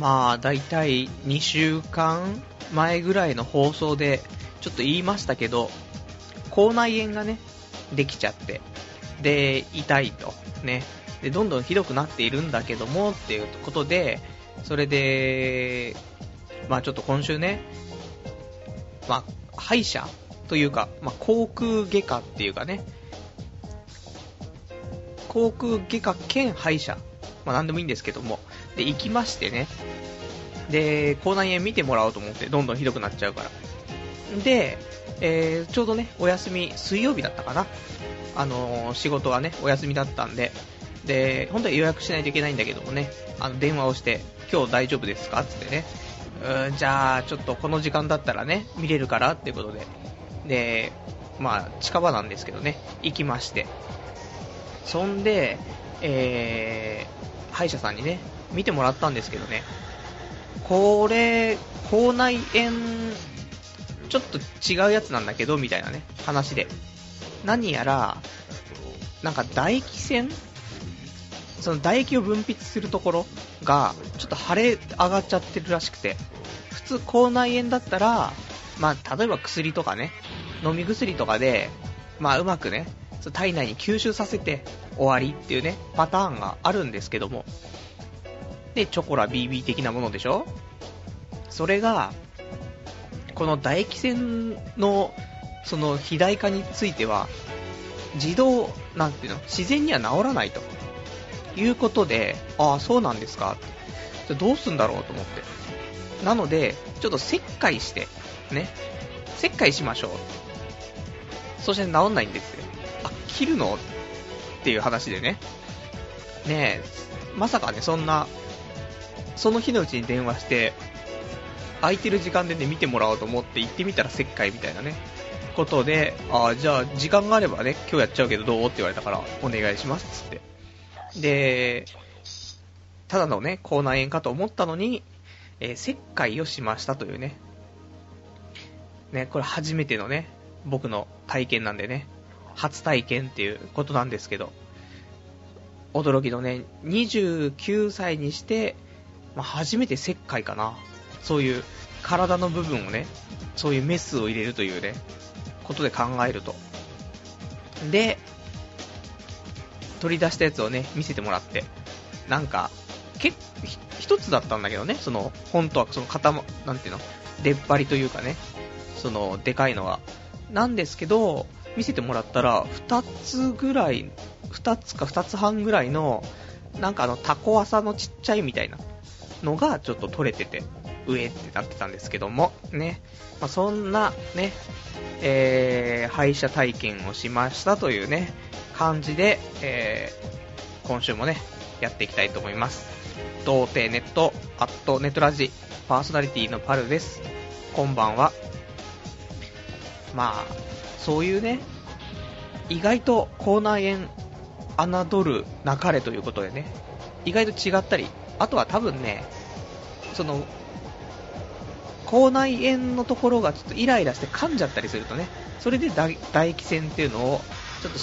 まあ、だいたい2週間前ぐらいの放送で、ちょっと言いましたけど、口内炎がね、できちゃって、で、痛いと、ね、で、どんどんひどくなっているんだけども、っていうことで、それで、まあちょっと今週ね、まあ、歯医者というか、まあ、航空外科っていうかね、航空外科兼歯医者、まあ、なんでもいいんですけども、で、行きましてね、で、口内炎見てもらおうと思って、どんどんひどくなっちゃうから。で、えー、ちょうどね、お休み、水曜日だったかな。あのー、仕事はね、お休みだったんで、で、本当は予約しないといけないんだけどもね、あの、電話をして、今日大丈夫ですか？つってね、うん、じゃあ、ちょっとこの時間だったらね、見れるからってことで、で、まあ、近場なんですけどね、行きまして、そんで、えー、歯医者さんにね、見てもらったんですけどね、これ、口内炎、ちょっと違うやつなんだけど、みたいなね、話で。何やら、なんか唾液腺？その唾液を分泌するところが、ちょっと腫れ上がっちゃってるらしくて、普通口内炎だったら、まあ、例えば薬とかね、飲み薬とかで、まあ、うまくね、体内に吸収させて終わりっていうね、パターンがあるんですけども、で、チョコラ BB 的なものでしょ？それが、この唾液腺の、その肥大化については、自動、なんていうの、自然には治らないと。いうことで、ああ、そうなんですか？じゃどうすんだろうと思って。なので、ちょっと切開して、ね。切開しましょう。そして治んないんですよ。あ、切るの？っていう話でね。ねえ、まさかね、そんな、その日のうちに電話して、空いてる時間でね、見てもらおうと思って行ってみたら切開みたいなね、ことで、ああ、じゃあ時間があればね、今日やっちゃうけどどう？って言われたから、お願いしますっつって。で、ただのね、口内炎かと思ったのに、えー、切開をしましたというね。ね、これ初めてのね、僕の体験なんでね、初体験っていうことなんですけど、驚きのね、29歳にして、まあ、初めて切開かな。そういう体の部分をね、そういうメスを入れるというね、ことで考えると。で、取り出したやつをね、見せてもらって、なんか、結一つだったんだけどね、その、本当はその塊、なんていうの、出っ張りというかね、その、でかいのは。なんですけど、見せてもらったら、二つぐらい、二つか二つ半ぐらいの、なんかあの、タコワサのちっちゃいみたいなのがちょっと取れてて、上ってなってたんですけども、ね。まあ、そんな、ね、えー、廃車体験をしましたというね、感じで、えー、今週もね、やっていきたいと思います。童貞ネット、アットネットラジ、パーソナリティのパルです。こんばんは。まあ、そういうね、意外と口内炎、侮るなかれということでね、意外と違ったり、あとは多分ね、その、口内炎のところがちょっとイライラして噛んじゃったりするとね、それで唾液腺っていうのを、ちょっと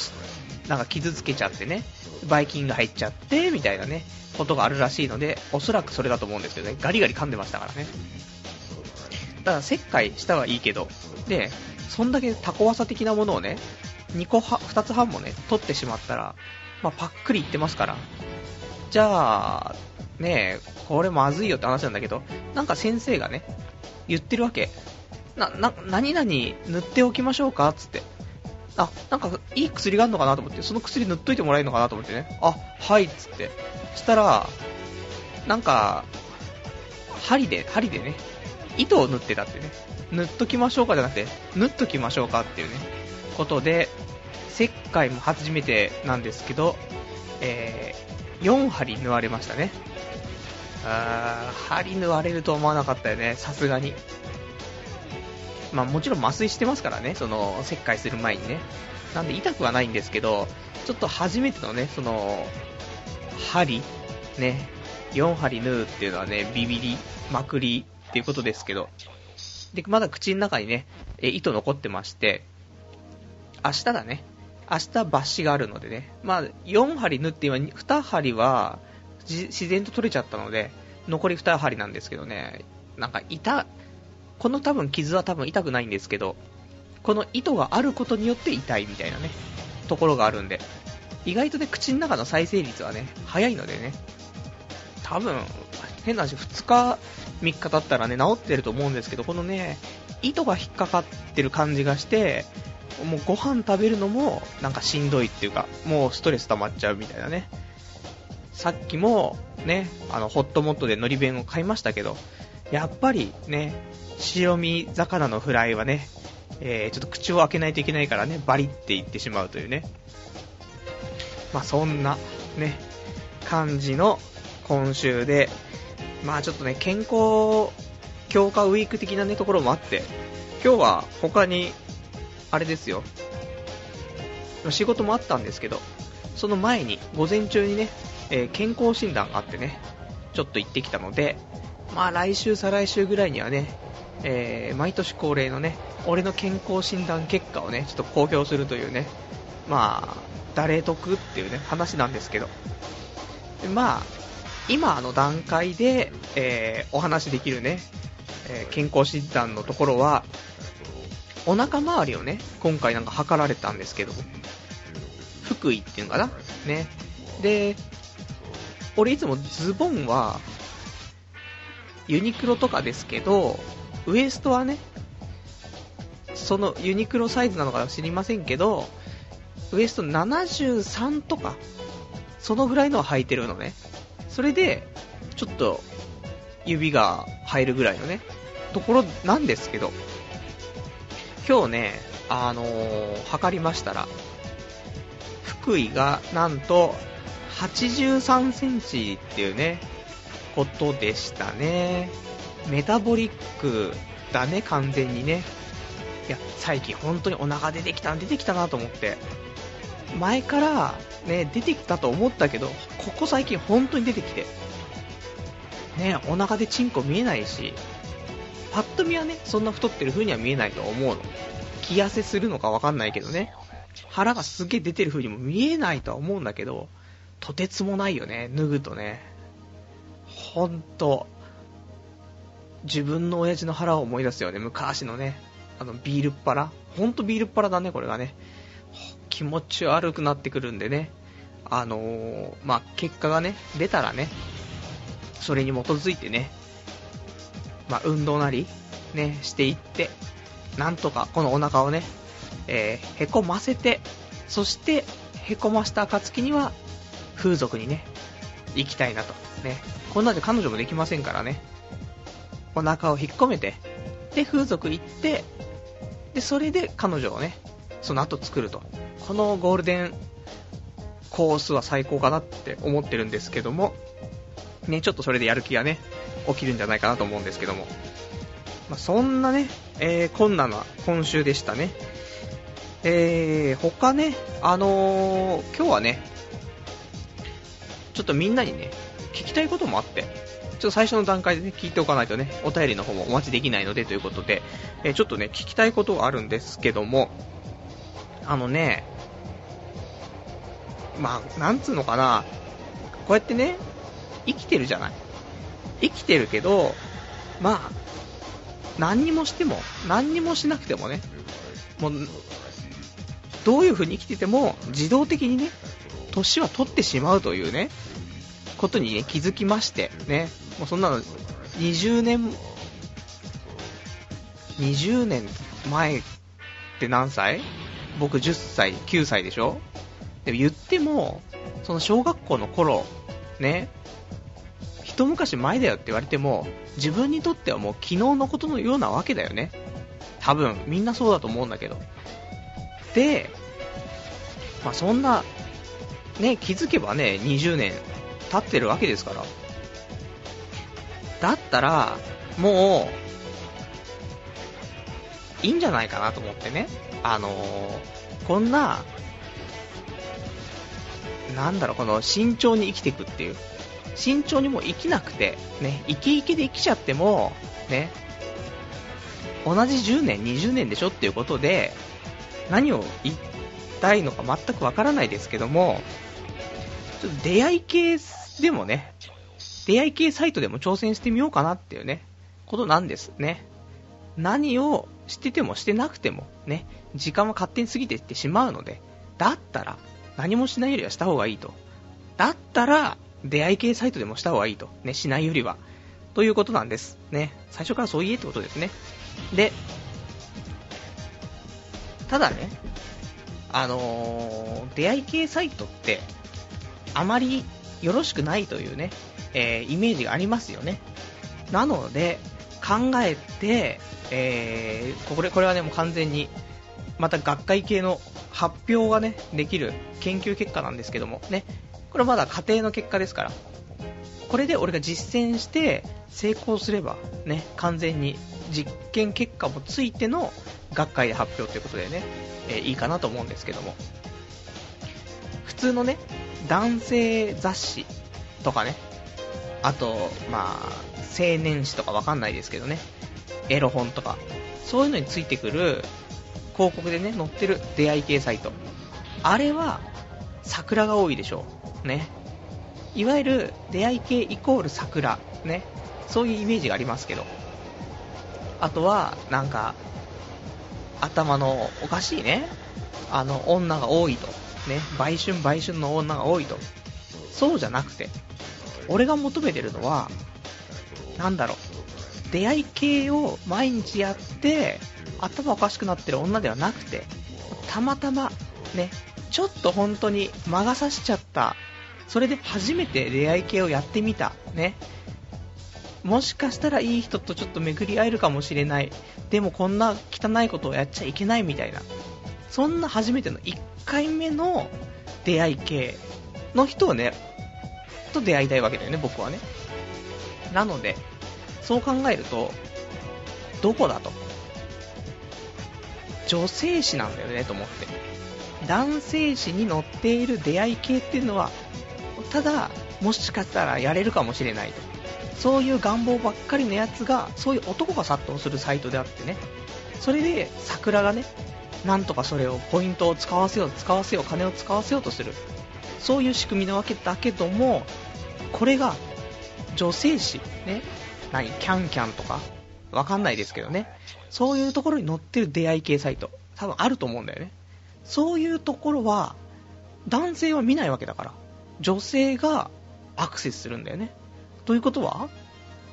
なんか傷つけちゃってね、ばい菌が入っちゃって、みたいなね、ことがあるらしいので、おそらくそれだと思うんですけどね、ガリガリ噛んでましたからね。ただ、切開したはいいけど、で、そんだけタコワサ的なものをね、2個は、2つ半もね、取ってしまったら、まあ、パックリいってますから、じゃあ、ねえ、これまずいよって話なんだけど、なんか先生がね、言ってるわけ。な、な、何々塗っておきましょうかつって。あ、なんかいい薬があるのかなと思って、その薬塗っといてもらえるのかなと思ってね、あ、はいっつって、そしたら、なんか、針で、針でね、糸を塗ってたってね、塗っときましょうかじゃなくて、塗っときましょうかっていうね、ことで、石灰も初めてなんですけど、えー、4針縫われましたね。あー、針縫われると思わなかったよね、さすがに。まあもちろん麻酔してますからね、その、切開する前にね。なんで痛くはないんですけど、ちょっと初めてのね、その、針、ね、4針縫うっていうのはね、ビビり、まくりっていうことですけど、で、まだ口の中にね、え、糸残ってまして、明日だね。明日抜歯があるのでね。まあ、4針縫って今、2針は自然と取れちゃったので、残り2針なんですけどね、なんか痛、この多分傷は多分痛くないんですけど、この糸があることによって痛いみたいなね、ところがあるんで、意外とね、口の中の再生率はね、早いのでね、多分、変な話、2日、3日経ったらね、治ってると思うんですけど、このね、糸が引っかかってる感じがして、もうご飯食べるのもなんかしんどいっていうか、もうストレス溜まっちゃうみたいなね。さっきもね、あの、ホットモットで海苔弁を買いましたけど、やっぱりね、白身魚のフライはね、えー、ちょっと口を開けないといけないからね、バリっていってしまうというね。まあそんな、ね、感じの今週で、まあちょっとね、健康強化ウィーク的なね、ところもあって、今日は他に、あれですよ、仕事もあったんですけど、その前に、午前中にね、えー、健康診断があってね、ちょっと行ってきたので、まあ来週、再来週ぐらいにはね、えー、毎年恒例のね、俺の健康診断結果をね、ちょっと公表するというね、まあ、誰得っていうね、話なんですけど、まあ、今の段階で、えー、お話できるね、えー、健康診断のところは、お腹周りをね、今回なんか測られたんですけど、腹囲っていうのかな？ね。で、俺いつもズボンは、ユニクロとかですけど、ウエストはね、そのユニクロサイズなのか知りませんけど、ウエスト73とか、そのぐらいのを履いてるのね。それで、ちょっと、指が入るぐらいのね、ところなんですけど、今日ね、あのー、測りましたら、福井がなんと83センチっていうね、ことでしたね。メタボリックだね、完全にね。いや、最近本当にお腹出てきた、出てきたなと思って。前からね、出てきたと思ったけど、ここ最近本当に出てきて。ね、お腹でチンコ見えないし、パッと見はね、そんな太ってる風には見えないと思うの。気痩せするのかわかんないけどね。腹がすげえ出てる風にも見えないとは思うんだけど、とてつもないよね、脱ぐとね。ほんと、自分の親父の腹を思い出すよね、昔のね。あの、ビールっ腹ほんとビールっ腹だね、これがね。気持ち悪くなってくるんでね。あのー、まあ、結果がね、出たらね、それに基づいてね、まあ、運動なり、ね、していって、なんとかこのお腹をね、えー、へこませて、そして、へこました暁には、風俗にね、行きたいなと。ね。こんなんで彼女もできませんからね。お腹を引っ込めて、で、風俗行って、で、それで彼女をね、その後作ると。このゴールデンコースは最高かなって思ってるんですけども、ね、ちょっとそれでやる気がね、起きるんじゃないかなと思うんですけども。まあ、そんなね、えー、困難な今週でしたね。えー、他ね、あのー、今日はね、ちょっとみんなにね、聞きたいこともあって、ちょっと最初の段階でね、聞いておかないとね、お便りの方もお待ちできないのでということで、えー、ちょっとね、聞きたいことがあるんですけども、あのね、まあ、なんつうのかな、こうやってね、生きてるじゃない。生きてるけど、まあ、何にもしても、何にもしなくてもね、もう、どういう風に生きてても、自動的にね、年は取ってしまうというね、ことにね、気づきまして、ね、もうそんなの、20年、20年前って何歳？僕10歳、9歳でしょ？でも言っても、その小学校の頃、ね、一昔前だよって言われても、自分にとってはもう昨日のことのようなわけだよね。多分、みんなそうだと思うんだけど。で、まあ、そんな、ね、気づけばね、20年経ってるわけですから。だったら、もう、いいんじゃないかなと思ってね。あのー、こんな、なんだろう、この慎重に生きていくっていう。慎重にも生きなくて、ね、イケイケで生きちゃっても、ね、同じ10年、20年でしょっていうことで、何を言いたいのか全くわからないですけども、ちょっと出会い系でもね、出会い系サイトでも挑戦してみようかなっていうね、ことなんですね。何をしててもしてなくても、ね、時間は勝手に過ぎていってしまうので、だったら、何もしないよりはした方がいいと。だったら、出会い系サイトでもした方がいいと。ね、しないよりは。ということなんです。ね。最初からそう言えってことですね。で、ただね、あのー、出会い系サイトって、あまりよろしくないというね、えー、イメージがありますよね。なので、考えて、えー、これこれはね、もう完全に、また学会系の発表がね、できる研究結果なんですけども、ね、これはまだ家庭の結果ですから、これで俺が実践して成功すれば、ね、完全に実験結果もついての学会で発表ということでね、えー、いいかなと思うんですけども、普通のね、男性雑誌とかね、あと、まあ、青年誌とかわかんないですけどね、エロ本とか、そういうのについてくる広告でね、載ってる出会い系サイト。あれは、桜が多いでしょう。ね。いわゆる出会い系イコール桜。ね。そういうイメージがありますけど。あとは、なんか、頭のおかしいね、あの、女が多いと。ね。売春売春の女が多いと。そうじゃなくて、俺が求めてるのは、なんだろう、出会い系を毎日やって、頭おかしくなってる女ではなくて、たまたま、ね、ちょっと本当に魔が差しちゃった、それで初めて出会い系をやってみた、ね、もしかしたらいい人とちょっと巡り合えるかもしれない、でもこんな汚いことをやっちゃいけないみたいな、そんな初めての1回目の出会い系の人をね、と出会いたいわけだよね、僕はね。なので、そう考えると、どこだと。女性誌なんだよね、と思って。男性誌に載っている出会い系っていうのは、ただ、もしかしたらやれるかもしれないと。そういう願望ばっかりのやつが、そういう男が殺到するサイトであってね。それで、桜がね、なんとかそれを、ポイントを使わせよう、使わせよう、金を使わせようとする。そういう仕組みなわけだけども、これが女性誌、ね、何、キャンキャンとか、わかんないですけどね、そういうところに載ってる出会い系サイト、多分あると思うんだよね。そういうところは、男性は見ないわけだから、女性がアクセスするんだよね。ということは、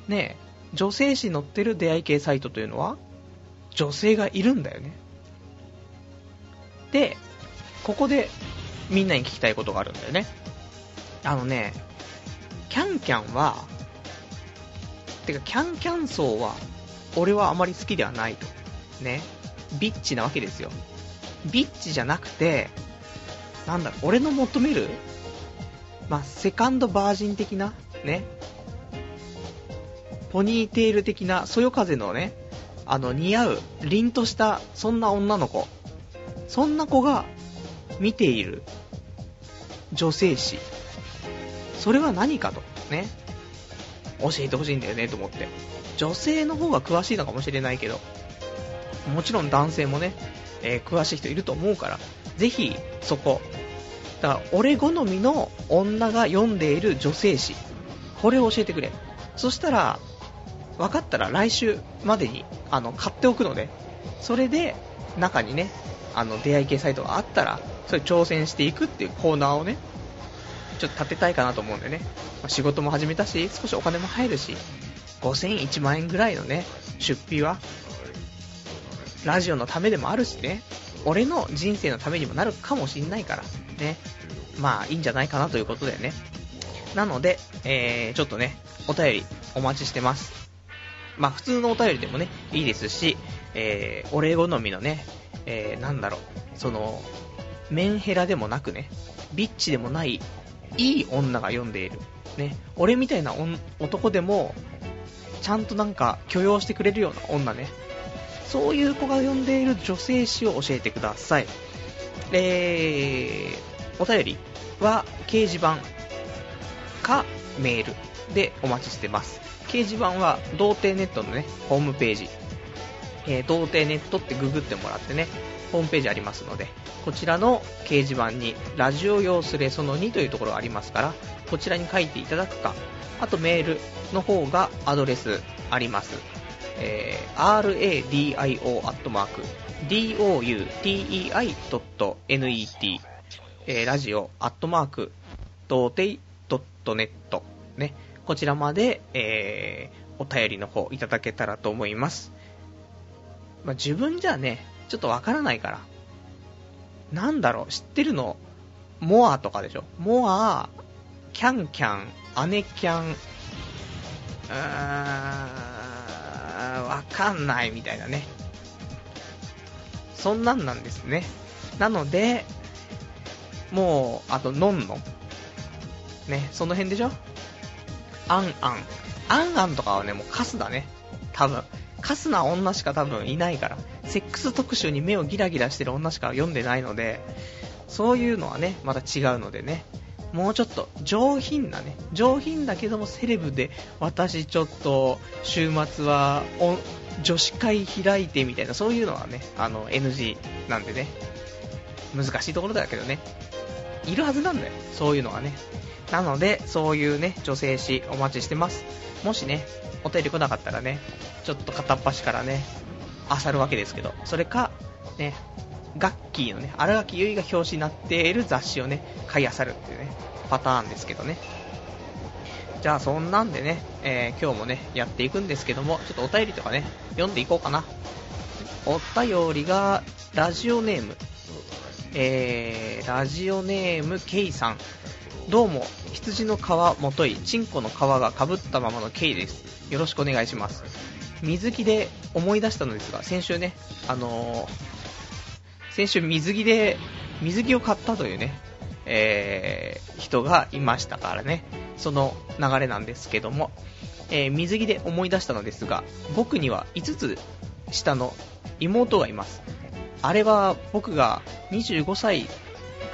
ね女性誌に載ってる出会い系サイトというのは、女性がいるんだよね。で、ここでみんなに聞きたいことがあるんだよね。あのね、キャンキャンは、てかキャンキャン層は、俺はあまり好きではないと。ね。ビッチなわけですよ。ビッチじゃなくて、なんだろ俺の求める、まあ、セカンドバージン的な、ね。ポニーテール的な、そよ風のね、あの、似合う、凛とした、そんな女の子。そんな子が、見ている、女性誌。それは何かと、ね、教えてほしいんだよねと思って。女性の方が詳しいのかもしれないけど、もちろん男性もね、えー、詳しい人いると思うから、ぜひそこ、だから俺好みの女が読んでいる女性誌、これを教えてくれ。そしたら、分かったら来週までにあの買っておくので、それで中にね、あの出会い系サイトがあったら、それ挑戦していくっていうコーナーをね、ちょっと立てたいかなと思うんでね、まあ、仕事も始めたし、少しお金も入るし、5000、1万円ぐらいのね、出費は、ラジオのためでもあるしね、俺の人生のためにもなるかもしんないから、ね、まあいいんじゃないかなということでね。なので、えー、ちょっとね、お便りお待ちしてます。まあ普通のお便りでもね、いいですし、えー、俺好みのね、えー、なんだろう、その、メンヘラでもなくね、ビッチでもないいい女が読んでいる。ね、俺みたいな男でも、ちゃんとなんか許容してくれるような女ね。そういう子が読んでいる女性誌を教えてください。えー、お便りは掲示板かメールでお待ちしてます。掲示板は童貞ネットのね、ホームページ。えー、童貞ネットってググってもらってね、ホームページありますので、こちらの掲示板に、ラジオ用スレその2というところがありますから、こちらに書いていただくか、あとメールの方がアドレスあります。えー、radio.doutei.net えー、ラジオアットマークドーテイドットネットね、こちらまで、えー、お便りの方いただけたらと思います。まあ、自分じゃね、ちょっとわからないから。なんだろう、知ってるの、モアとかでしょ？モア、キャンキャン、アネキャン、うーん、わかんないみたいなね。そんなんなんですね。なので、もう、あと、のんの。ね、その辺でしょ？あんあん。あんあんとかはね、もうカスだね。多分。カスな女しか多分いないから。セックス特集に目をギラギラしてる女しか読んでないので、そういうのはね、また違うのでね。もうちょっと上品なね、上品だけどもセレブで、私ちょっと週末は女子会開いてみたいな、そういうのはね、あの NG なんでね、難しいところだけどね、いるはずなんだよ、そういうのはね。なので、そういうね、女性誌お待ちしてます。もしね、お便り来なかったらね、ちょっと片っ端からね、漁るわけですけど、それか、ね、ガッキーのね、新垣結衣が表紙になっている雑誌をね、買い漁るっていうね、パターンですけどね。じゃあそんなんでね、えー、今日もね、やっていくんですけども、ちょっとお便りとかね、読んでいこうかな。お便りが、ラジオネーム、えー、ラジオネーム、ケイさん。どうも、羊の皮もとい、チンコの皮がかぶったままのケイです。よろしくお願いします。水着で思い出したのですが、先週ね、あのー、先週水着で、水着を買ったというね、えー、人がいましたからね、その流れなんですけども、えー、水着で思い出したのですが、僕には5つ下の妹がいます。あれは僕が25歳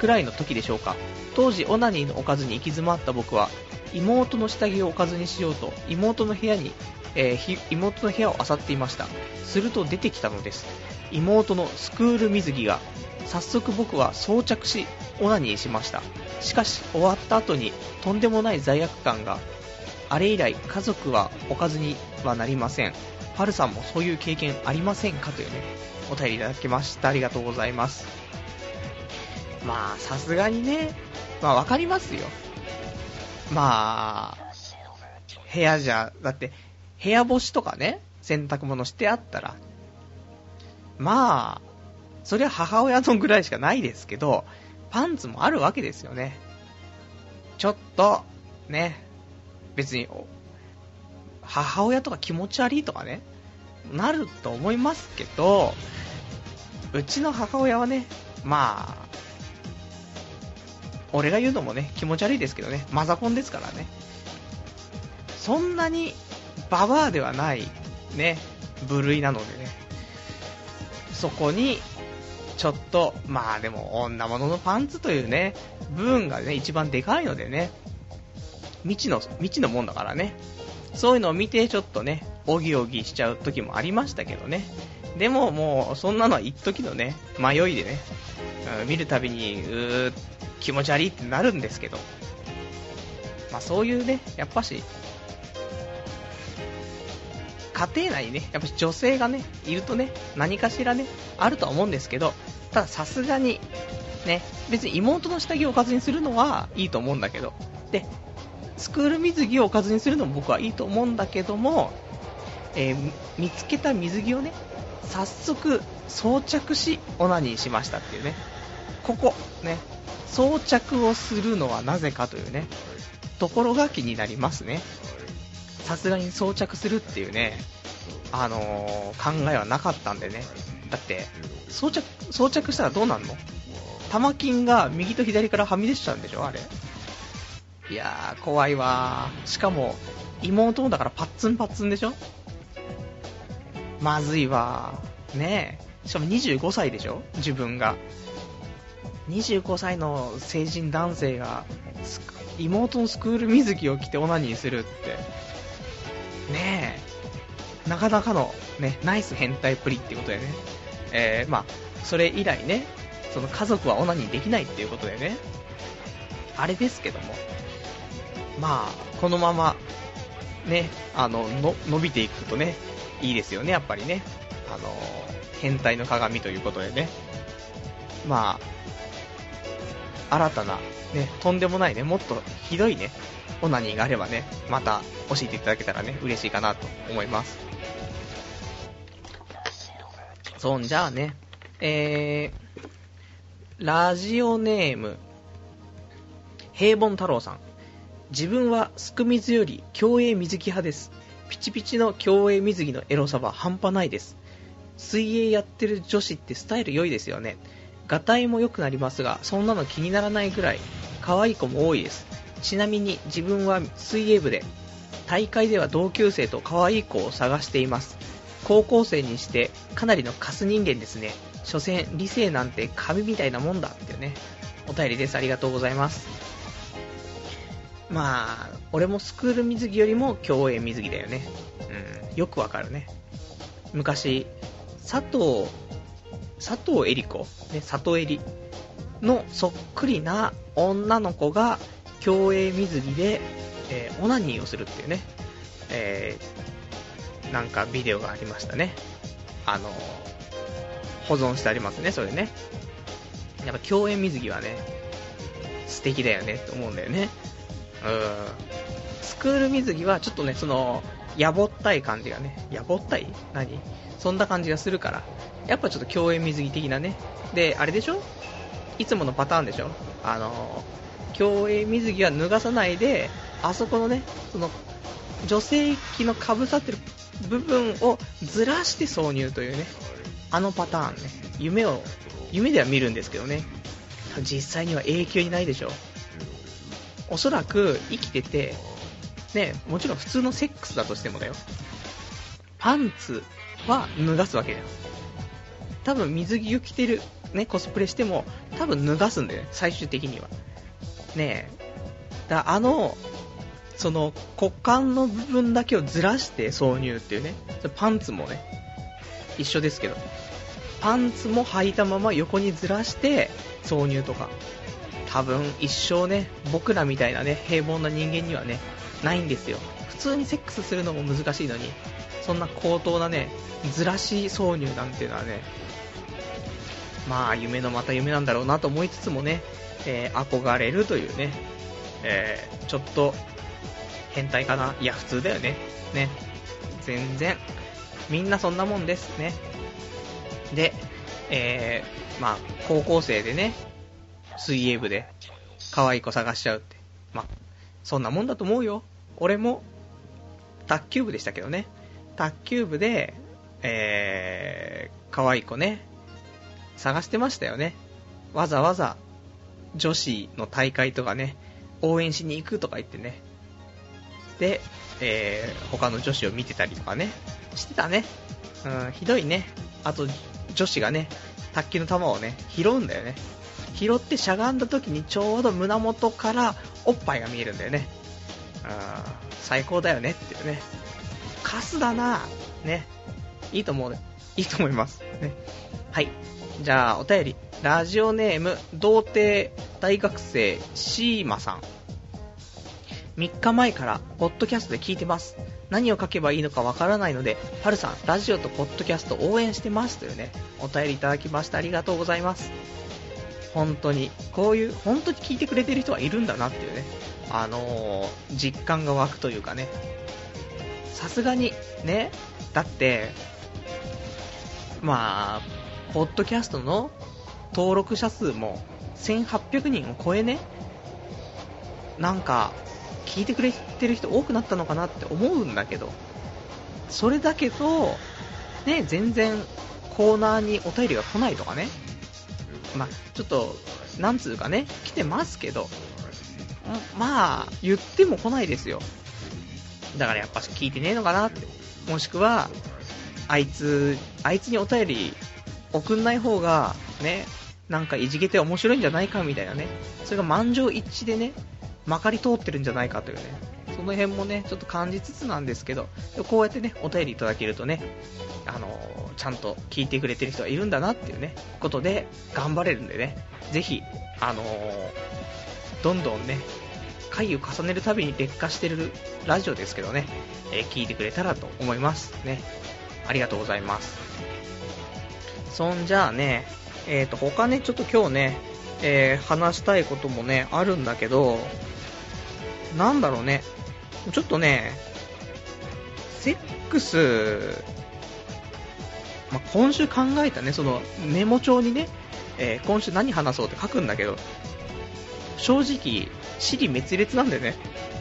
くらいの時でしょうか。当時オナニーのおかずに行き詰まった僕は、妹の下着をおかずにしようと、妹の部屋に、えー、妹の部屋を漁っていました。すると出てきたのです。妹のスクール水着が早速僕は装着し、オナニーしました。しかし、終わった後に、とんでもない罪悪感が、あれ以来、家族はおかずにはなりません。はるさんもそういう経験ありませんか？というね、お便りいただきました。ありがとうございます。まあ、さすがにね、まあわかりますよ。まあ、部屋じゃ、だって、部屋干しとかね、洗濯物してあったら、まあ、それは母親のぐらいしかないですけど、パンツもあるわけですよね。ちょっと、ね、別に、母親とか気持ち悪いとかね、なると思いますけど、うちの母親はね、まあ、俺が言うのもね、気持ち悪いですけどね、マザコンですからね。そんなに、ババアではない、ね、部類なのでね、そこに、ちょっと、まあでも女物のパンツというね、部分がね、一番でかいのでね、未知の、未知のもんだからね、そういうのを見てちょっとね、おぎおぎしちゃう時もありましたけどね。でももう、そんなのは一時のね、迷いでね、うん、見るたびに、うー、気持ち悪いってなるんですけど、まあそういうね、やっぱし、家庭内にね、やっぱ女性がね、いるとね、何かしらね、あるとは思うんですけど、たださすがに、ね、別に妹の下着をおかずにするのはいいと思うんだけど、で、スクール水着をおかずにするのも僕はいいと思うんだけども、えー、見つけた水着をね、早速装着し、オナニーしましたっていうね、ここ、ね、装着をするのはなぜかというね、ところが気になりますね。さすがに装着するっていうね、あのー、考えはなかったんでね。だって、装着、装着したらどうなんの？玉金が右と左からはみ出しちゃうんでしょ？あれ。いやー、怖いわ。しかも、妹もだからパッツンパッツンでしょ？まずいわ。ねえ。しかも25歳でしょ？自分が。25歳の成人男性が、妹のスクール水着を着てオナニーするって。ねえ、なかなかの、ね、ナイス変態プリってことでね、えー、まあ、それ以来ね、その家族はオナニーできないっていうことでね、あれですけども、まあ、このまま、ね、あの、の、伸びていくとね、いいですよね、やっぱりね。あの、変態の鏡ということでね。まあ、新たな、ね、とんでもないね、もっとひどいね、オナニーがあればね、また教えていただけたらね、嬉しいかなと思います。そんじゃあね、えー、ラジオネーム、平凡太郎さん。自分はすく水より競泳水着派です。ピチピチの競泳水着のエロさは半端ないです。水泳やってる女子ってスタイル良いですよね。ガタイも良くなりますが、そんなの気にならないぐらい可愛い子も多いです。ちなみに自分は水泳部で、大会では同級生と可愛い子を探しています。高校生にしてかなりのカス人間ですね。所詮理性なんて紙みたいなもんだってね。お便りです。ありがとうございます。まあ、俺もスクール水着よりも競泳水着だよね。うん、よくわかるね。昔、佐藤、佐藤恵里子、ね、佐藤恵里のそっくりな女の子が競泳水着で、えー、オナニーをするっていうね、えー、なんかビデオがありましたね。あの保存してありますね、それね。やっぱ競泳水着はね、素敵だよねって思うんだよね。うん。スクール水着はちょっとね、その、やぼったい感じがね、やぼったい？何？そんな感じがするから、やっぱちょっと競泳水着的なね。で、あれでしょ？いつものパターンでしょ？あの、競泳水着は脱がさないで、あそこのね、その、女性器のかぶさってる部分をずらして挿入というね、あのパターンね、夢を、夢では見るんですけどね、実際には永久にないでしょおそらく生きてて、ね、もちろん普通のセックスだとしてもだよ。パンツは脱がすわけだよ。多分水着を着てる、ね、コスプレしても、多分脱がすんだよね、最終的には。ねえ。だあの、その股間の部分だけをずらして挿入っていうね。パンツもね、一緒ですけど。パンツも履いたまま横にずらして挿入とか。多分一生ね、僕らみたいなね、平凡な人間にはね、ないんですよ。普通にセックスするのも難しいのに、そんな高等なね、ずらし挿入なんていうのはね、まあ夢のまた夢なんだろうなと思いつつもね、えー、憧れるというね、えー、ちょっと変態かないや、普通だよね。ね。全然。みんなそんなもんですね。で、えー、まあ、高校生でね、水泳部で、可愛い子探しちゃうって。まあ、そんなもんだと思うよ。俺も、卓球部でしたけどね。卓球部で、えー、可愛い子ね、探してましたよね。わざわざ、女子の大会とかね、応援しに行くとか言ってね。で、えー、他の女子を見てたりとかね。してたね。うん、ひどいね。あと、女子がね、卓球の球をね、拾うんだよね。拾ってしゃがんだ時にちょうど胸元からおっぱいが見えるんだよね。うん、最高だよねっていうね。カスだなね。いいと思う。いいと思います。ね。はい。じゃあ、お便り。ラジオネーム、童貞大学生シーマさん。3日前から、ポッドキャストで聞いてます。何を書けばいいのかわからないので、パルさん、ラジオとポッドキャスト応援してますというね、お便りいただきましてありがとうございます。本当に、こういう、本当に聞いてくれてる人はいるんだなっていうね、あのー、実感が湧くというかね、さすがに、ね、だって、まあ、ポッドキャストの登録者数も1800人を超えね、なんか、聞いてくれてる人多くなったのかなって思うんだけど、それだけど、ね、全然コーナーにお便りが来ないとかね、まあ、ちょっと、なんつうかね、来てますけど、まあ、言っても来ないですよ。だからやっぱ聞いてねえのかなって。もしくは、あいつ、あいつにお便り送んない方が、ね、なんかいじけて面白いんじゃないかみたいなね。それが満場一致でね、まかり通ってるんじゃないかというね。その辺もね、ちょっと感じつつなんですけど、こうやってね、お便りいただけるとね、あのー、ちゃんと聞いてくれてる人がいるんだなっていうね、ことで、頑張れるんでね、ぜひ、あのー、どんどんね、回を重ねるたびに劣化してるラジオですけどね、えー、聞いてくれたらと思いますね。ありがとうございます。そんじゃあね、えっ、ー、と、他ね、ちょっと今日ね、えー、話したいこともね、あるんだけど、なんだろうね、ちょっとね、セックス、まあ、今週考えたね、そのメモ帳にね、えー、今週何話そうって書くんだけど、正直、尻滅裂なんだよね。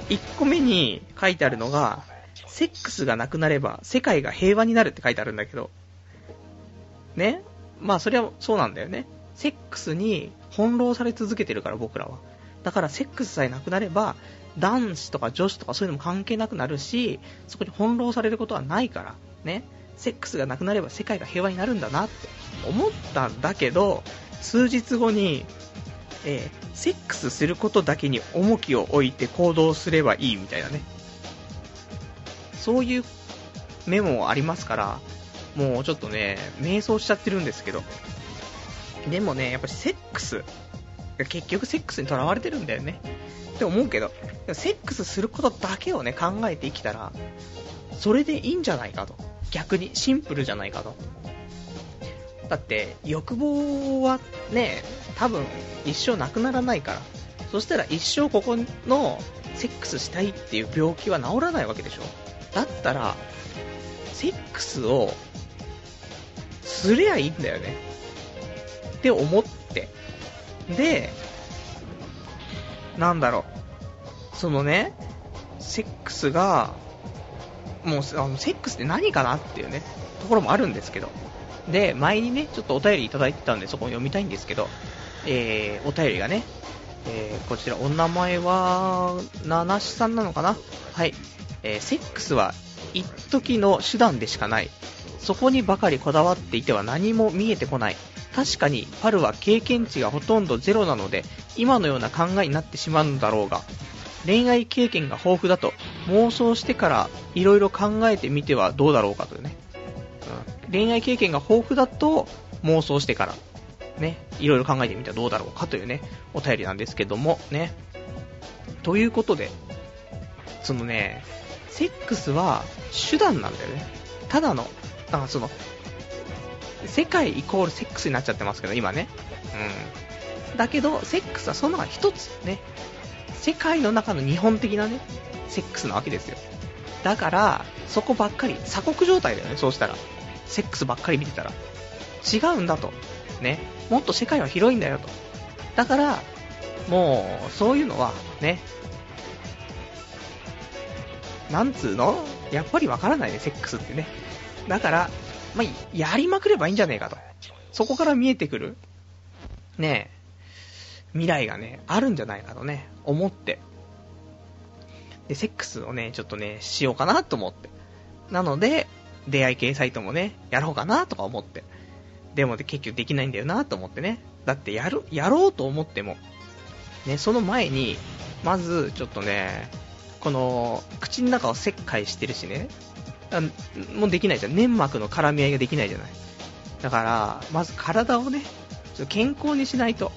1個目に書いてあるのが、セックスがなくなれば世界が平和になるって書いてあるんだけど、ね？まあそれはそうなんだよね。セックスに翻弄され続けてるから僕らは。だからセックスさえなくなれば、男子とか女子とかそういうのも関係なくなるし、そこに翻弄されることはないから、ね？セックスがなくなれば世界が平和になるんだなって思ったんだけど、数日後に、えー、セックスすることだけに重きを置いて行動すればいいみたいなね。そういうメモありますから、もうちょっとね、迷走しちゃってるんですけど。でもね、やっぱセックス、結局セックスにとらわれてるんだよね。って思うけど、セックスすることだけをね、考えて生きたら、それでいいんじゃないかと。逆にシンプルじゃないかと。だって、欲望はね、多分一生なくならないから。そしたら一生ここのセックスしたいっていう病気は治らないわけでしょ。だったら、セックスをすりゃいいんだよね。って思って。で、なんだろう。そのね、セックスが、もう、あのセックスって何かなっていうね、ところもあるんですけど。で、前にね、ちょっとお便りいただいてたんで、そこを読みたいんですけど、えー、お便りがね、えー、こちら、お名前は、七しさんなのかな？はい。えー、セックスは、一時の手段でしかない。そこにばかりこだわっていては何も見えてこない。確かにパルは経験値がほとんどゼロなので今のような考えになってしまうのだろうが恋愛経験が豊富だと妄想してから色々考えてみてはどうだろうかというね、恋愛経験が豊富だと妄想してからね色々考えてみてはどうだろうかというねお便りなんですけどもねということでそのねセックスは手段なんだよねただのだかその世界イコールセックスになっちゃってますけど、今ね。うん。だけど、セックスはその中一つね。世界の中の日本的なね、セックスなわけですよ。だから、そこばっかり、鎖国状態だよね、そうしたら。セックスばっかり見てたら。違うんだと。ね。もっと世界は広いんだよと。だから、もう、そういうのは、ね。なんつうの？やっぱりわからないね、セックスってね。だから、まあ、やりまくればいいんじゃねえかと。そこから見えてくる、ね未来がね、あるんじゃないかとね、思って。で、セックスをね、ちょっとね、しようかなと思って。なので、出会い系サイトもね、やろうかなとか思って。でも結局できないんだよなと思ってね。だってやる、やろうと思っても、ね、その前に、まず、ちょっとね、この、口の中を切開してるしね、もうできないじゃん。粘膜の絡み合いができないじゃない。だから、まず体をね、ちょっと健康にしないと。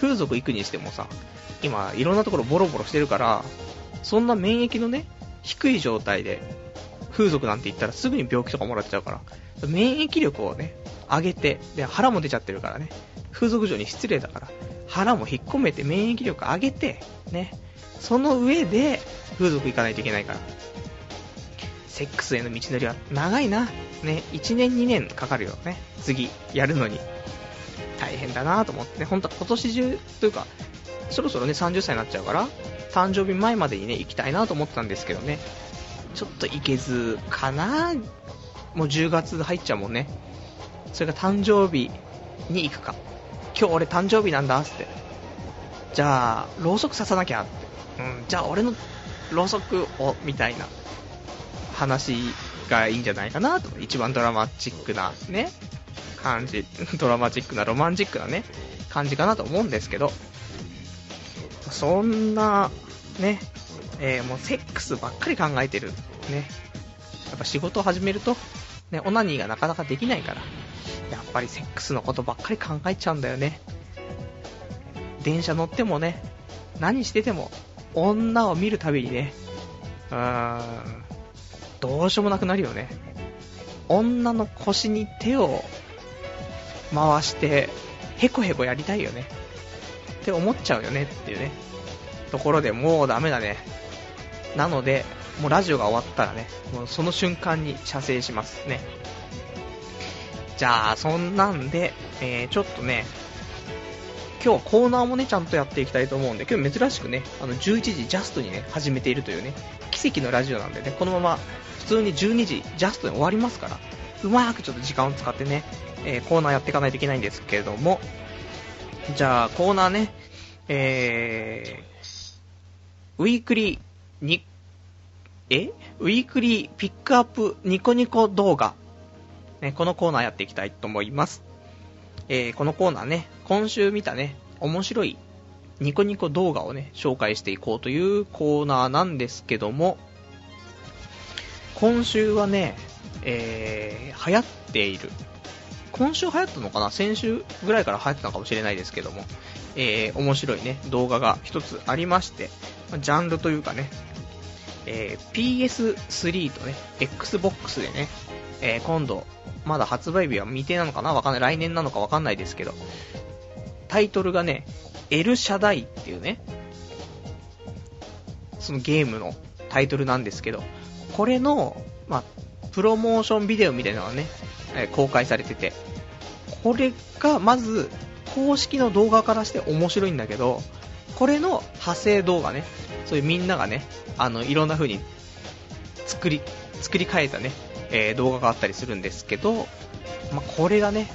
風俗行くにしてもさ、今、いろんなところボロボロしてるから、そんな免疫のね、低い状態で、風俗なんて言ったらすぐに病気とかもらっちゃうから、免疫力をね、上げて、で、腹も出ちゃってるからね、風俗嬢に失礼だから、腹も引っ込めて免疫力上げて、ね、その上で、風俗行かないといけないから。セックスへの道のりは長いな。ね、1年2年かかるよね。次、やるのに。大変だなと思ってね、本当は今年中というか、そろそろね、30歳になっちゃうから、誕生日前までにね、行きたいなと思ってたんですけどね、ちょっと行けずかなもう10月入っちゃうもんね。それが誕生日に行くか。今日俺誕生日なんだ、って。じゃあ、ろうそく刺さなきゃって。うん、じゃあ俺のろうそくを、みたいな。話がいいんじゃないかなと。一番ドラマチックなね、感じ、ドラマチックなロマンチックなね、感じかなと思うんですけど、そんな、ね、えー、もうセックスばっかり考えてる。ね。やっぱ仕事を始めると、ね、オナニーがなかなかできないから、やっぱりセックスのことばっかり考えちゃうんだよね。電車乗ってもね、何してても、女を見るたびにね、うーん、どうしようもなくなるよね。女の腰に手を回して、へこへこやりたいよね。って思っちゃうよねっていうね。ところでもうダメだね。なので、もうラジオが終わったらね、もうその瞬間に射精しますね。じゃあ、そんなんで、えー、ちょっとね、今日はコーナーもね、ちゃんとやっていきたいと思うんで、今日珍しくね、あの、11時ジャストにね、始めているというね、奇跡のラジオなんでね、このまま普通に12時ジャストに終わりますから、うまーくちょっと時間を使ってね、えー、コーナーやっていかないといけないんですけれども、じゃあ、コーナーね、えー、ウィークリーに、え？ウィークリーピックアップニコニコ動画。ね、このコーナーやっていきたいと思います。えー、このコーナーね、今週見たね、面白いニコニコ動画をね、紹介していこうというコーナーなんですけども、今週はね、えー、流行っている。今週流行ったのかな？先週ぐらいから流行ってたのかもしれないですけども、えー、面白いね、動画が一つありまして、ジャンルというかね、えー、PS3 とね、Xbox でね、えー、今度、まだ発売日は未定なのかなわかんない。来年なのかわかんないですけど、タイトルがね、エルシャダイっていうね、そのゲームのタイトルなんですけど、これの、まあ、プロモーションビデオみたいなのがね、えー、公開されてて、これがまず公式の動画からして面白いんだけど、これの派生動画ね、そういうみんながね、あの、いろんな風に作り、作り変えたね、えー、動画があったりするんですけど、まあ、これがね、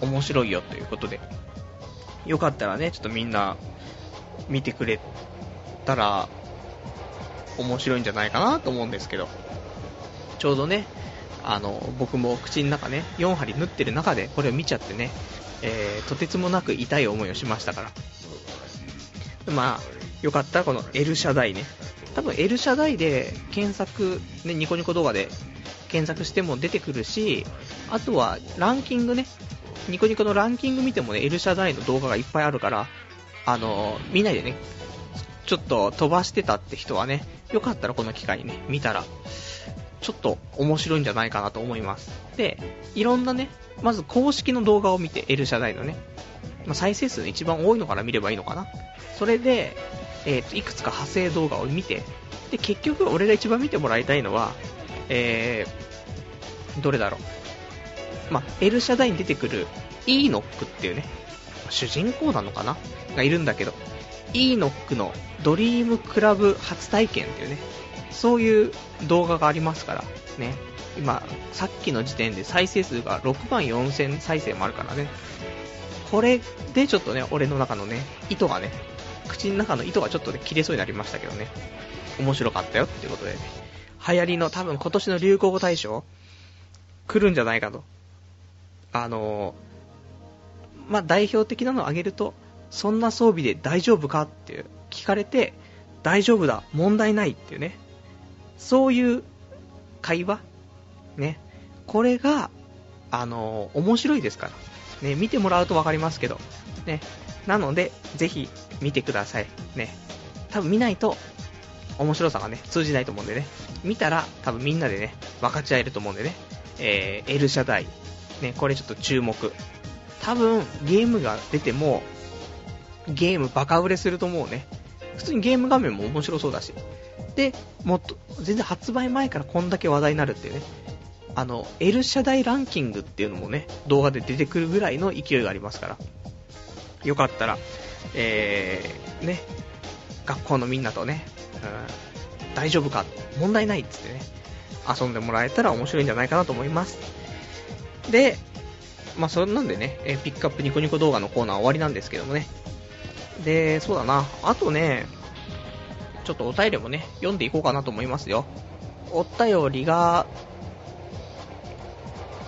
面白いよということで、よかったらね、ちょっとみんな見てくれたら面白いんじゃないかなと思うんですけど、ちょうどね、あの、僕も口の中ね、4針縫ってる中でこれを見ちゃってね、えー、とてつもなく痛い思いをしましたから。まあ、よかったらこの L 社台ね。多分 L 社台で検索、ね、ニコニコ動画で検索しても出てくるし、あとはランキングね、ニコニコのランキング見てもね、L 社台の動画がいっぱいあるから、あのー、見ないでね、ちょっと飛ばしてたって人はね、よかったらこの機会にね、見たら、ちょっと面白いんじゃないかなと思います。で、いろんなね、まず公式の動画を見て、L 社台のね、まあ、再生数一番多いのから見ればいいのかな。それで、えー、いくつか派生動画を見て、で、結局俺が一番見てもらいたいのは、えー、どれだろう。まあ、エルシャダイに出てくるイーノックっていうね、主人公なのかな？がいるんだけど、イーノックのドリームクラブ初体験っていうね、そういう動画がありますから、ね。今、さっきの時点で再生数が6万4000再生もあるからね。これでちょっとね、俺の中のね、糸がね、口の中の糸がちょっとね、切れそうになりましたけどね。面白かったよっていうことでね。流行りの多分今年の流行語大賞来るんじゃないかと。あのー、まあ、代表的なのを挙げると、そんな装備で大丈夫かっていう聞かれて、大丈夫だ、問題ないっていうね。そういう会話ね。これが、あの、面白いですから。ね、見てもらうと分かりますけど。ね。なので、ぜひ見てください。ね。多分見ないと、面白さがね、通じないと思うんでね。見たら、多分みんなでね、分かち合えると思うんでね。えー、L 社代。ね、これちょっと注目。多分、ゲームが出ても、ゲームバカ売れすると思うね。普通にゲーム画面も面白そうだし。で、もっと、全然発売前からこんだけ話題になるっていうね。あの、L 社代ランキングっていうのもね、動画で出てくるぐらいの勢いがありますから。よかったら、えー、ね、学校のみんなとね、うん、大丈夫か、問題ないっつってね、遊んでもらえたら面白いんじゃないかなと思います。で、まあ、そんなんでね、えピックアップニコニコ動画のコーナー終わりなんですけどもね。で、そうだな、あとね、ちょっとお便りもね、読んでいこうかなと思いますよ。お便りが、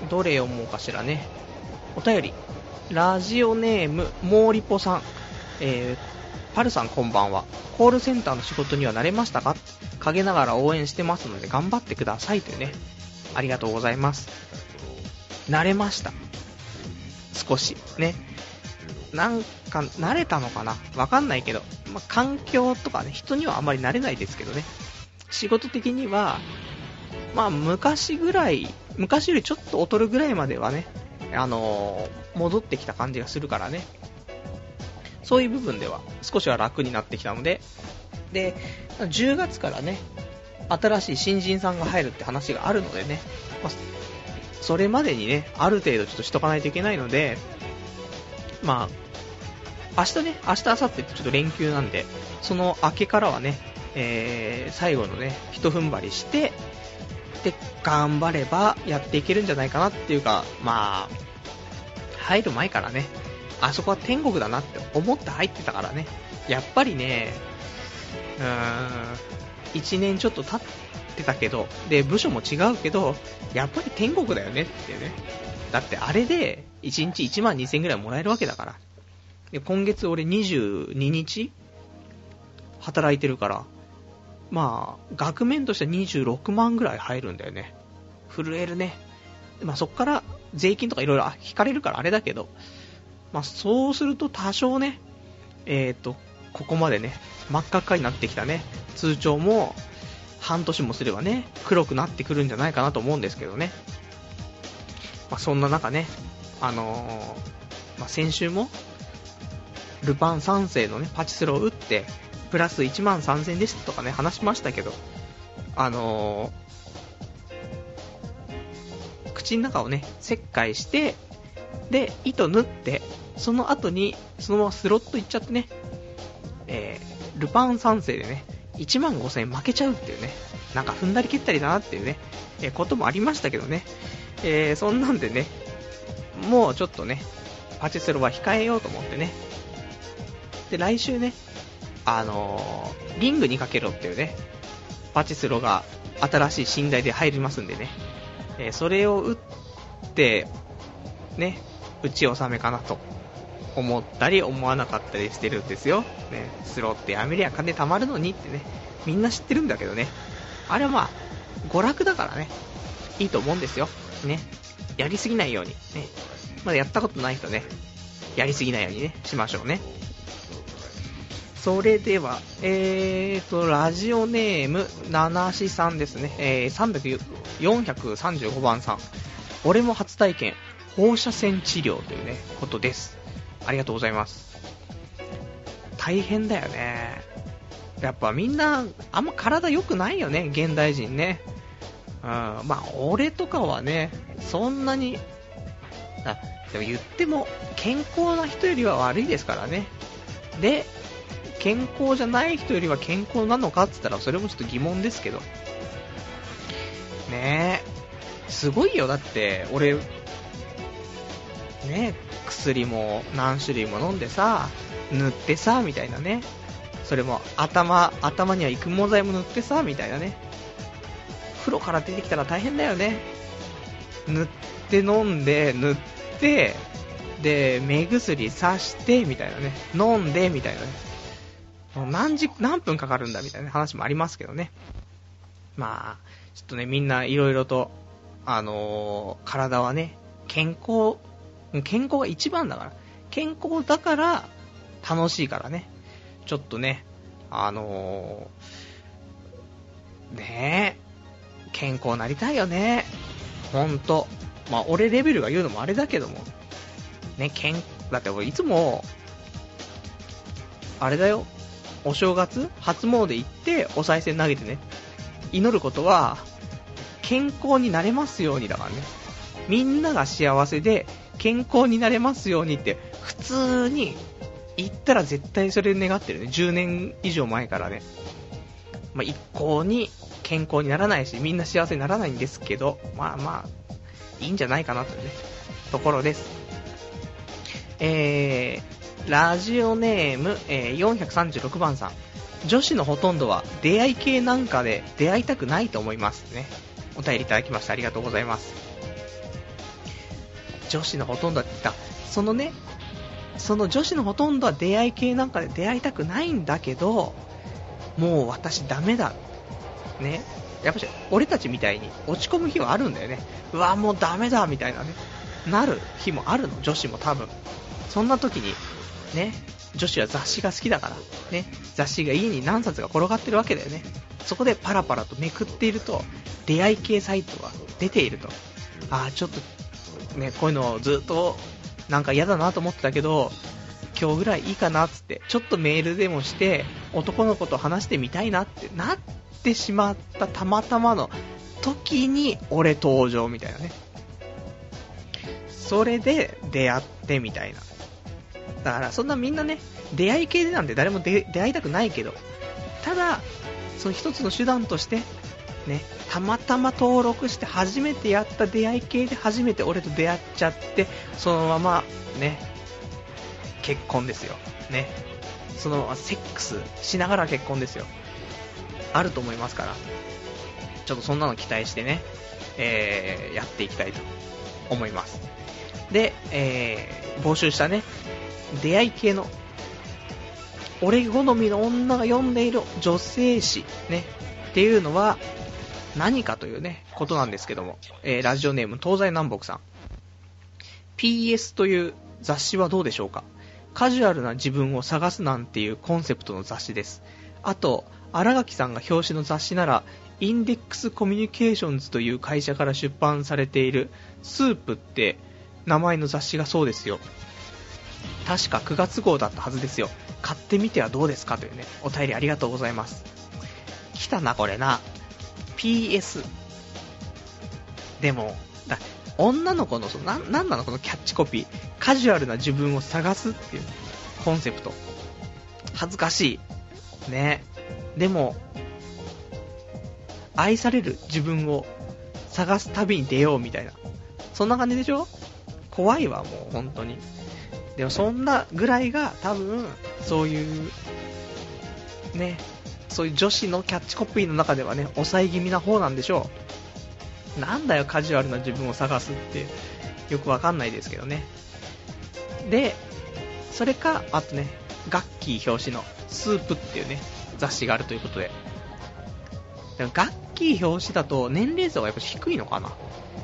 どれ読もうかしらね。お便り。ラジオネーム、モーリポさん。えー、パルさんこんばんは。コールセンターの仕事には慣れましたか？陰ながら応援してますので頑張ってくださいというね、ありがとうございます。慣れました。少し。ね。なんか、慣れたのかな？わかんないけど、まあ、環境とかね、人にはあんまり慣れないですけどね。仕事的には、まあ、昔ぐらい、昔よりちょっと劣るぐらいまではね、あのー、戻ってきた感じがするからね。そういう部分では少しは楽になってきたので、で、10月からね、新しい新人さんが入るって話があるのでね、まあ、それまでにね、ある程度ちょっとしとかないといけないので、まあ、明日ね、明日、明後日ってちょっと連休なんで、その明けからはね、えー、最後のね、一踏ん張りして、で、頑張ればやっていけるんじゃないかなっていうか、まあ、入る前からね、あそこは天国だなって思って入ってたからね、やっぱりね、うーん、1年ちょっと経ってたけど、で、部署も違うけど、やっぱり天国だよねってね。だってあれで、1日1万2000円ぐらいもらえるわけだから。で、今月俺22日働いてるから、まあ、額面としては26万ぐらい入るんだよね。震えるね。まあそっから税金とかいろいろ引かれるからあれだけど、まあそうすると多少ね、えっ、ー、と、ここまでね、真っ赤っかになってきたね、通帳も半年もすればね、黒くなってくるんじゃないかなと思うんですけどね。まあそんな中ね、あのー、まあ先週も、ルパン3世のね、パチスロを打って、プラス1万3000円ですとかね、話しましたけど、あのー、口の中をね、切開して、で、糸縫って、その後に、そのままスロットいっちゃってね、えー、ルパン三世でね、1万5000円負けちゃうっていうね、なんか踏んだり蹴ったりだなっていうね、えー、こともありましたけどね、えー、そんなんでね、もうちょっとね、パチスロは控えようと思ってね、で、来週ね、あのー、リングにかけろっていうね、パチスロが新しい寝台で入りますんでね、えー、それを打って、ね、打ち納めかなと。思ったり思わなかったりしてるんですよ。ね、スロってやめりゃ金貯まるのにってね、みんな知ってるんだけどね、あれはまあ、娯楽だからね、いいと思うんですよ。ね、やりすぎないように、ね、まだやったことない人ね、やりすぎないようにね、しましょうね。それでは、えーと、ラジオネーム、七しさんですね。えー、435番さん。俺も初体験、放射線治療というね、ことです。ありがとうございます。大変だよね。やっぱみんな、あんま体良くないよね、現代人ね。うん、まあ、俺とかはね、そんなに、あ、でも言っても、健康な人よりは悪いですからね。で、健康じゃない人よりは健康なのかって言ったらそれもちょっと疑問ですけど。ねえ。すごいよ、だって、俺、ね薬も何種類も飲んでさ、塗ってさ、みたいなね。それも頭、頭には育毛剤も塗ってさ、みたいなね。風呂から出てきたら大変だよね。塗って飲んで、塗って、で、目薬さして、みたいなね。飲んで、みたいなね。何時、何分かかるんだみたいな話もありますけどね。まあ、ちょっとね、みんないろいろと、あのー、体はね、健康、健康が一番だから。健康だから楽しいからね。ちょっとね、あのー、ねえ、健康なりたいよね。ほんと。まあ、俺レベルが言うのもあれだけども。ね、健、だって俺いつも、あれだよ。お正月、初詣行って、お賽銭投げてね、祈ることは、健康になれますようにだからね。みんなが幸せで、健康になれますようにって、普通に言ったら絶対それ願ってるね。10年以上前からね。まあ、一向に健康にならないし、みんな幸せにならないんですけど、まあまあ、いいんじゃないかなというね、ところです。えー、ラジオネーム、えー、436番さん。女子のほとんどは出会い系なんかで出会いたくないと思いますね。お便りいただきましてありがとうございます。女子のほとんどはって言った。そのね、その女子のほとんどは出会い系なんかで出会いたくないんだけど、もう私ダメだ。ね、やっぱし、俺たちみたいに落ち込む日はあるんだよね。うわ、もうダメだ、みたいなね、なる日もあるの、女子も多分。そんな時に、ね、女子は雑誌が好きだから、ね、雑誌が家に何冊が転がってるわけだよね。そこでパラパラとめくっていると、出会い系サイトが出ていると。ああ、ちょっと、ね、こういうのをずっと、なんか嫌だなと思ってたけど、今日ぐらいいいかなっつって、ちょっとメールでもして、男の子と話してみたいなってなってしまったたまたまの時に俺登場みたいなね。それで出会ってみたいな。だからそんなみんなね、出会い系でなんて誰も出会いたくないけど、ただ、その一つの手段として、ね、たまたま登録して初めてやった出会い系で初めて俺と出会っちゃって、そのままね、結婚ですよ。ね。そのままセックスしながら結婚ですよ。あると思いますから、ちょっとそんなの期待してね、えー、やっていきたいと思います。で、えー、募集したね、出会い系の、俺好みの女が読んでいる女性誌、ね、っていうのは、何かというね、ことなんですけども、えー、ラジオネーム東西南北さん。PS という雑誌はどうでしょうか？カジュアルな自分を探すなんていうコンセプトの雑誌です。あと、新垣さんが表紙の雑誌なら、インデックスコミュニケーションズという会社から出版されているスープって名前の雑誌がそうですよ。確か9月号だったはずですよ。買ってみてはどうですかというね、お便りありがとうございます。来たな、これな。PS。でも、だ女の子の、な、なんなのこのキャッチコピー。カジュアルな自分を探すっていうコンセプト。恥ずかしい。ね。でも、愛される自分を探す旅に出ようみたいな。そんな感じでしょ？怖いわ、もう、本当に。でも、そんなぐらいが、多分、そういう、ね、そういう女子のキャッチコピーの中ではね、抑え気味な方なんでしょう。なんだよ、カジュアルな自分を探すって、よくわかんないですけどね。で、それか、あとね、ガッキー表紙のスープっていうね、雑誌があるということで。ガッキー表紙だと年齢層がやっぱ低いのかな？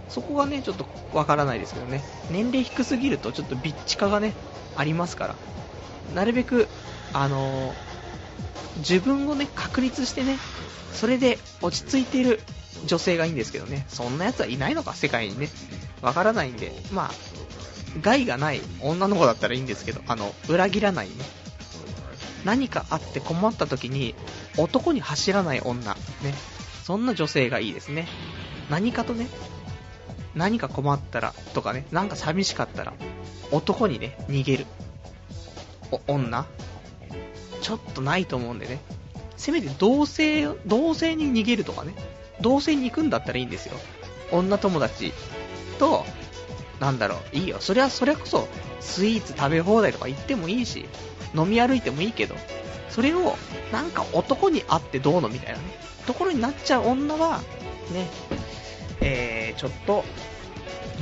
そこがね、ちょっとわからないですけどね。年齢低すぎるとちょっとビッチ化がね、ありますから。なるべく、あのー、自分をね、確立してね、それで落ち着いている女性がいいんですけどね。そんな奴はいないのか、世界にね。わからないんで、まあ、害がない女の子だったらいいんですけど、あの、裏切らないね。何かあって困った時に男に走らない女、ね、そんな女性がいいですね。何かとね、何か困ったらとかね、なんか寂しかったら男にね、逃げる。女ちょっとないと思うんでね。せめて同性、同性に逃げるとかね。同性に行くんだったらいいんですよ。女友達と、なんだろう、いいよ。それは、それこそ、スイーツ食べ放題とか行ってもいいし、飲み歩いてもいいけど、それを、なんか男に会ってどうのみたいなね、ところになっちゃう女は、ね、えー、ちょっと、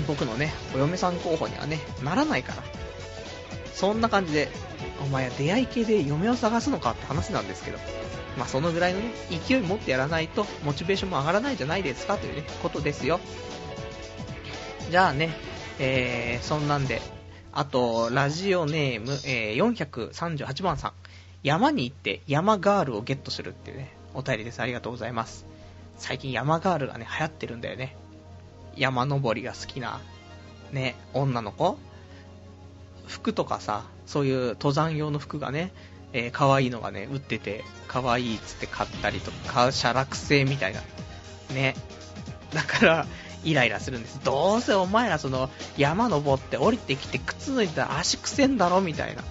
僕のね、お嫁さん候補にはね、ならないから。そんな感じで、お前は出会い系で嫁を探すのかって話なんですけど、まあそのぐらいのね、勢い持ってやらないと、モチベーションも上がらないじゃないですかというね、ことですよ。じゃあね、えー、そんなんで、あと、ラジオネーム、えー、438番さん。山に行って山ガールをゲットするっていうね、お便りです。ありがとうございます。最近山ガールがね、流行ってるんだよね。山登りが好きな、ね、女の子服とかさ、そういう登山用の服がね、えー、可愛いのがね、売ってて、可愛いっつって買ったりとか、写楽製みたいな。ね。だから、イライラするんです。どうせお前らその山登って降りてきて靴脱いだら足くせんだろみたいな、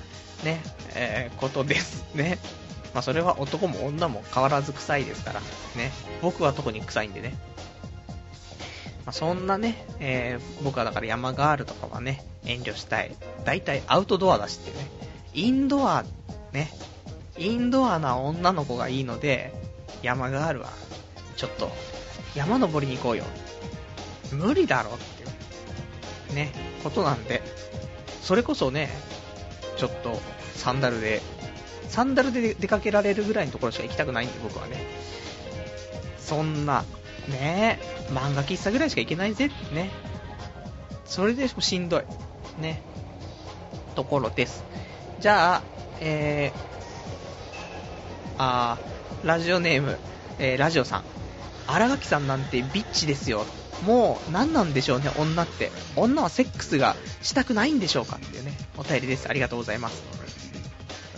ね、えー、ことですね。まあそれは男も女も変わらず臭いですから、ね。僕は特に臭いんでね。まあ、そんなね、えー、僕はだから山ガールとかはね、遠慮したい。大体アウトドアだしってね。インドア、ね。インドアな女の子がいいので、山ガールは、ちょっと、山登りに行こうよ。無理だろっていう、ね、ことなんで、それこそね、ちょっとサンダルで、サンダルで出かけられるぐらいのところしか行きたくないんで、僕はね。そんな、ね漫画喫茶ぐらいしか行けないぜってね。それでもしんどい。ね。ところです。じゃあ、えー、あー、ラジオネーム、えー、ラジオさん。荒垣さんなんてビッチですよ。もう何なんでしょうね、女って。女はセックスがしたくないんでしょうかっていうね、お便りです。ありがとうございます。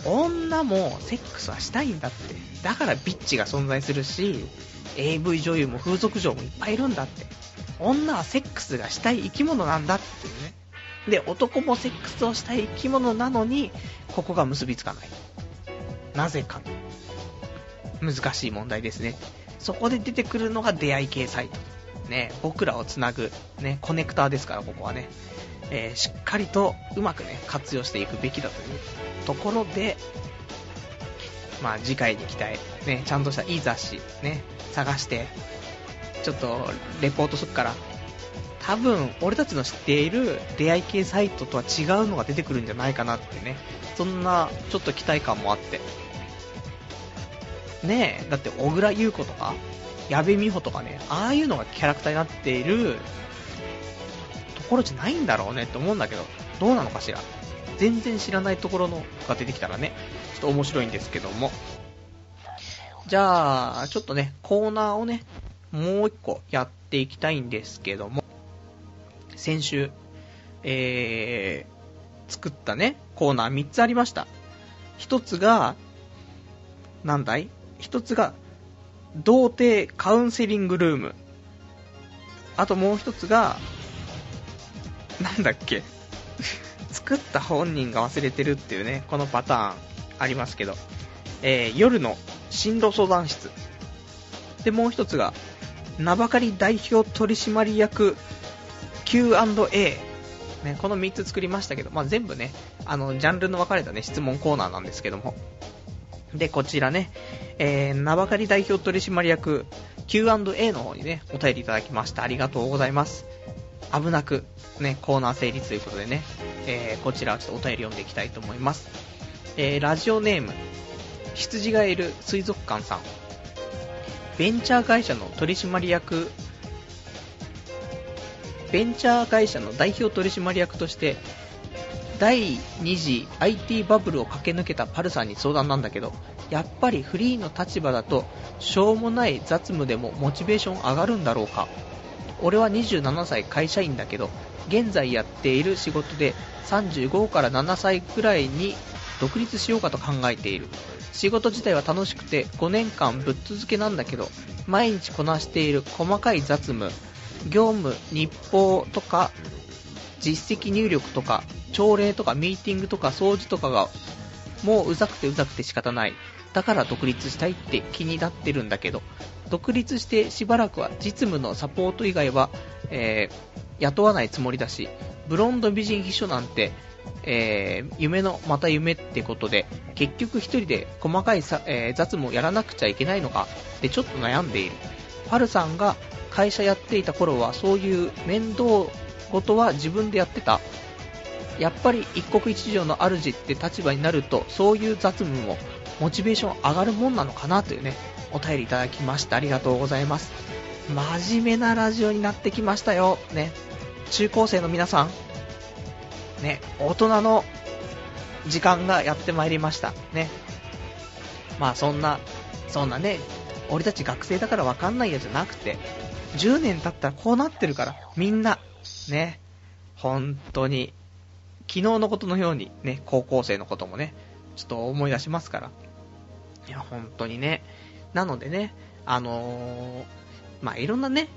女もセックスはしたいんだって。だからビッチが存在するし、AV 女優も風俗嬢もいっぱいいるんだって。女はセックスがしたい生き物なんだっていうね。で、男もセックスをしたい生き物なのに、ここが結びつかない。なぜか。難しい問題ですね。そこで出てくるのが出会い系サイト。ね、僕らをつなぐ、ね、コネクターですから、ここはね。えー、しっかりとうまくね、活用していくべきだというところで、まあ次回に期待、ね、ちゃんとしたいい雑誌、ね、探して、ちょっとレポートするから、多分俺たちの知っている出会い系サイトとは違うのが出てくるんじゃないかなってね、そんなちょっと期待感もあって。ねえ、だって小倉優子とか、矢部美穂とかね、ああいうのがキャラクターになっているところじゃないんだろうねって思うんだけど、どうなのかしら。全然知らないところのが出てきたらね、ちょっと面白いんですけども。じゃあ、ちょっとね、コーナーをね、もう一個やっていきたいんですけども、先週、えー、作ったね、コーナー3つありました。1つが、なんだい ?1 つが、童貞カウンセリングルーム。あともう1つが、なんだっけ 作った本人が忘れてるっていうね、このパターンありますけど、えー、夜の進路相談室。で、もう一つが、名ばかり代表取締役 Q&A。ね、この3つ作りましたけど、まあ、全部ね、あの、ジャンルの分かれたね、質問コーナーなんですけども。で、こちらね、えー、名ばかり代表取締役 Q&A の方にね、お便りいただきました。ありがとうございます。危なく、ね、コーナー成立ということでね、えー、こちらちょっとお便り読んでいきたいと思います。えー、ラジオネーム、羊がいる水族館さん。ベンチャー会社の取締役、ベンチャー会社の代表取締役として、第2次 IT バブルを駆け抜けたパルさんに相談なんだけど、やっぱりフリーの立場だと、しょうもない雑務でもモチベーション上がるんだろうか。俺は27歳会社員だけど、現在やっている仕事で35から7歳くらいに独立しようかと考えている。仕事自体は楽しくて5年間ぶっ続けなんだけど、毎日こなしている細かい雑務、業務、日報とか、実績入力とか、朝礼とかミーティングとか掃除とかが、もううざくてうざくて仕方ない。だから独立したいって気になってるんだけど、独立してしばらくは実務のサポート以外は、えー、雇わないつもりだし、ブロンド美人秘書なんて、えー、夢のまた夢ってことで、結局一人で細かいさ、えー、雑務をやらなくちゃいけないのかってちょっと悩んでいる。パルさんが会社やっていた頃はそういう面倒事は自分でやってたやっぱり一国一城の主って立場になるとそういう雑務もモチベーション上がるもんなのかなというねお便りいただきましてありがとうございます。真面目なラジオになってきましたよ。ね。中高生の皆さん。ね。大人の時間がやってまいりました。ね。まあそんな、そんなね、俺たち学生だからわかんないやじゃなくて、10年経ったらこうなってるから、みんな、ね。本当に、昨日のことのようにね、高校生のこともね、ちょっと思い出しますから。いや、本当にね、なのでね、あのー、まあ、いろんなね、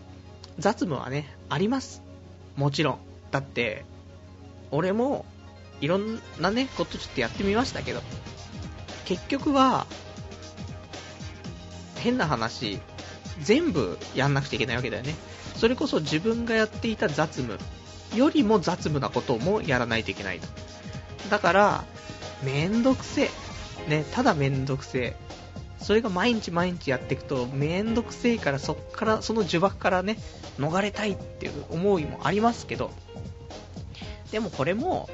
雑務はね、あります。もちろん。だって、俺も、いろんなね、ことちょっとやってみましたけど、結局は、変な話、全部やんなくちゃいけないわけだよね。それこそ自分がやっていた雑務よりも雑務なこともやらないといけないと。だから、めんどくせえ。ね、ただめんどくせえ。それが毎日毎日やっていくと、めんどくせえから、そっから、その呪縛からね、逃れたいっていう思いもありますけど、でもこれも、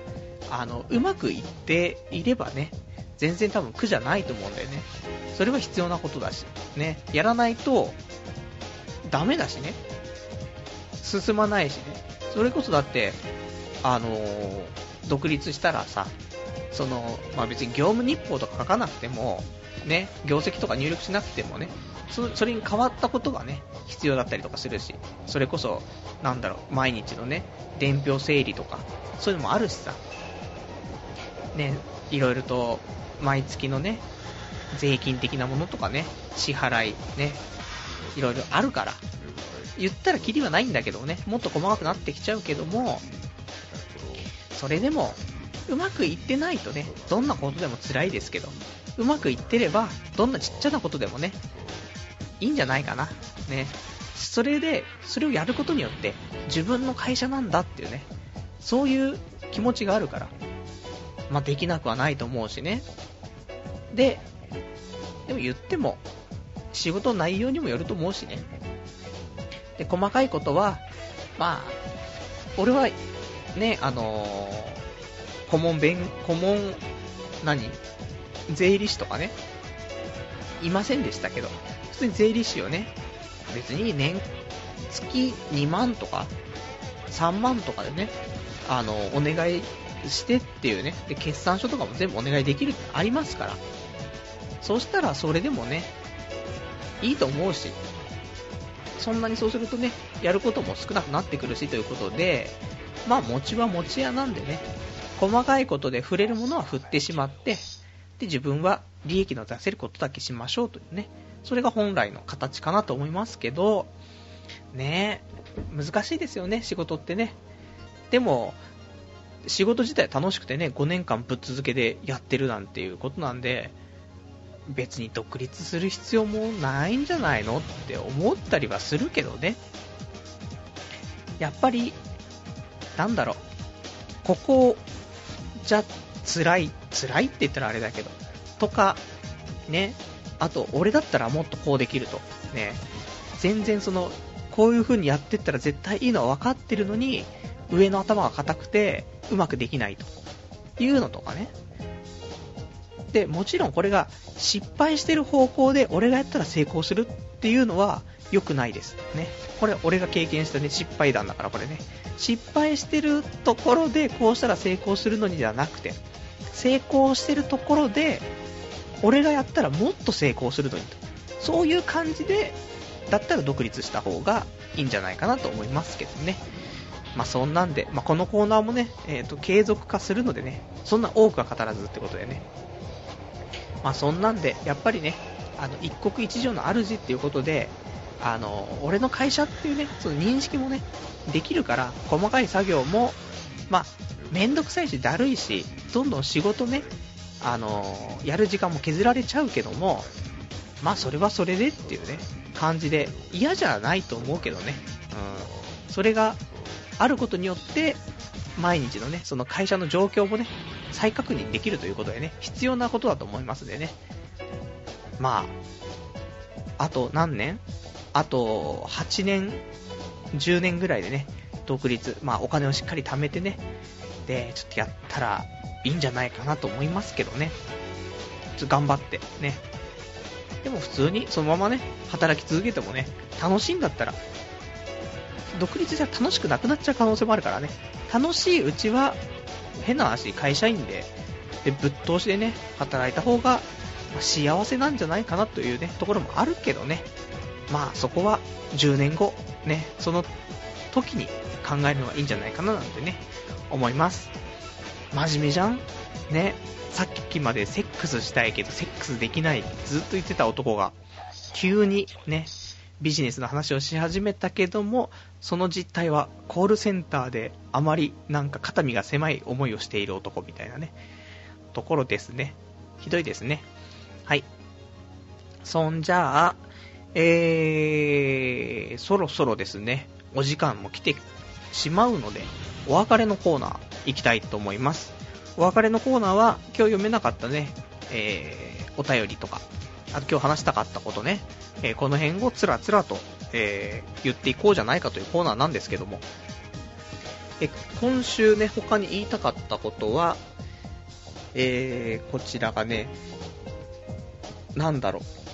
あの、うまくいっていればね、全然多分苦じゃないと思うんだよね。それは必要なことだし、ね、やらないと、ダメだしね。進まないしね。それこそだって、あのー、独立したらさ、その、まあ、別に業務日報とか書かなくても、ね、業績とか入力しなくてもね、それに変わったことがね、必要だったりとかするし、それこそ、なんだろう、毎日のね、伝票整理とか、そういうのもあるしさ、ね、いろいろと、毎月のね、税金的なものとかね、支払い、ね、いろいろあるから、言ったらキリはないんだけどね、もっと細かくなってきちゃうけども、それでも、うまくいってないとね、どんなことでも辛いですけど、うまくいってれば、どんなちっちゃなことでもね、いいんじゃないかな。ね。それで、それをやることによって、自分の会社なんだっていうね、そういう気持ちがあるから、まあ、できなくはないと思うしね。で、でも言っても、仕事の内容にもよると思うしね。で、細かいことは、まあ、俺は、ね、あのー、顧問弁、顧問、何？税理士とかね、いませんでしたけど、普通に税理士をね、別に年、月2万とか、3万とかでね、あの、お願いしてっていうね、で、決算書とかも全部お願いできるってありますから、そしたらそれでもね、いいと思うし、そんなにそうするとね、やることも少なくなってくるしということで、まあ、餅は餅屋なんでね、細かいことで触れるものは振ってしまって、で、自分は利益の出せることだけしましょうというね、それが本来の形かなと思いますけど、ね難しいですよね、仕事ってね。でも、仕事自体楽しくてね、5年間ぶっ続けでやってるなんていうことなんで、別に独立する必要もないんじゃないのって思ったりはするけどね。やっぱり、なんだろう、ここじゃ辛い、辛いって言ったらあれだけど、とか、ね、あと、俺だったらもっとこうできると、ね、全然その、こういう風にやってったら絶対いいのは分かってるのに、上の頭が硬くて、うまくできないというのとかね。で、もちろんこれが失敗してる方向で俺がやったら成功するっていうのは良くないです。ね。これ俺が経験したね、失敗談だからこれね。失敗してるところでこうしたら成功するのにではなくて、成功してるところで、俺がやったらもっと成功するのにと。そういう感じで、だったら独立した方がいいんじゃないかなと思いますけどね。まあ、そんなんで、まあ、このコーナーもね、え、ー、と、継続化するのでね、そんな多くは語らずってことでね。まあ、そんなんで、やっぱりね、あの、一国一城の主っていうことで、あの、俺の会社っていうね、その認識もね、できるから、細かい作業も、まあ、めんどくさいし、だるいし、どんどん仕事ね、あの、やる時間も削られちゃうけども、まあそれはそれでっていうね、感じで、嫌じゃないと思うけどね、うん、それがあることによって、毎日のね、その会社の状況もね、再確認できるということでね、必要なことだと思いますんでね。まあ、あと何年あと8年、10年ぐらいでね、独立、まあお金をしっかり貯めてね、で、ちょっとやったらいいんじゃないかなと思いますけどね。ちょっと頑張って、ね。でも普通にそのままね、働き続けてもね、楽しいんだったら、独立じゃ楽しくなくなっちゃう可能性もあるからね。楽しいうちは、変な話、会社員で、で、ぶっ通しでね、働いた方が、ま幸せなんじゃないかなというね、ところもあるけどね。まあそこは10年後、ね、その時に考えるのがいいんじゃないかななんてね、思います。真面目じゃんね。さっきまでセックスしたいけどセックスできないずっと言ってた男が、急にね、ビジネスの話をし始めたけども、その実態はコールセンターであまりなんか肩身が狭い思いをしている男みたいなね、ところですね。ひどいですね。はい。そんじゃあ、えー、そろそろですね、お時間も来てしまうので、お別れのコーナー行きたいと思います。お別れのコーナーは今日読めなかったね、えー、お便りとか、あと今日話したかったことね、えー、この辺をつらつらと、えー、言っていこうじゃないかというコーナーなんですけども、え今週ね、他に言いたかったことは、えー、こちらがね、なんだろう、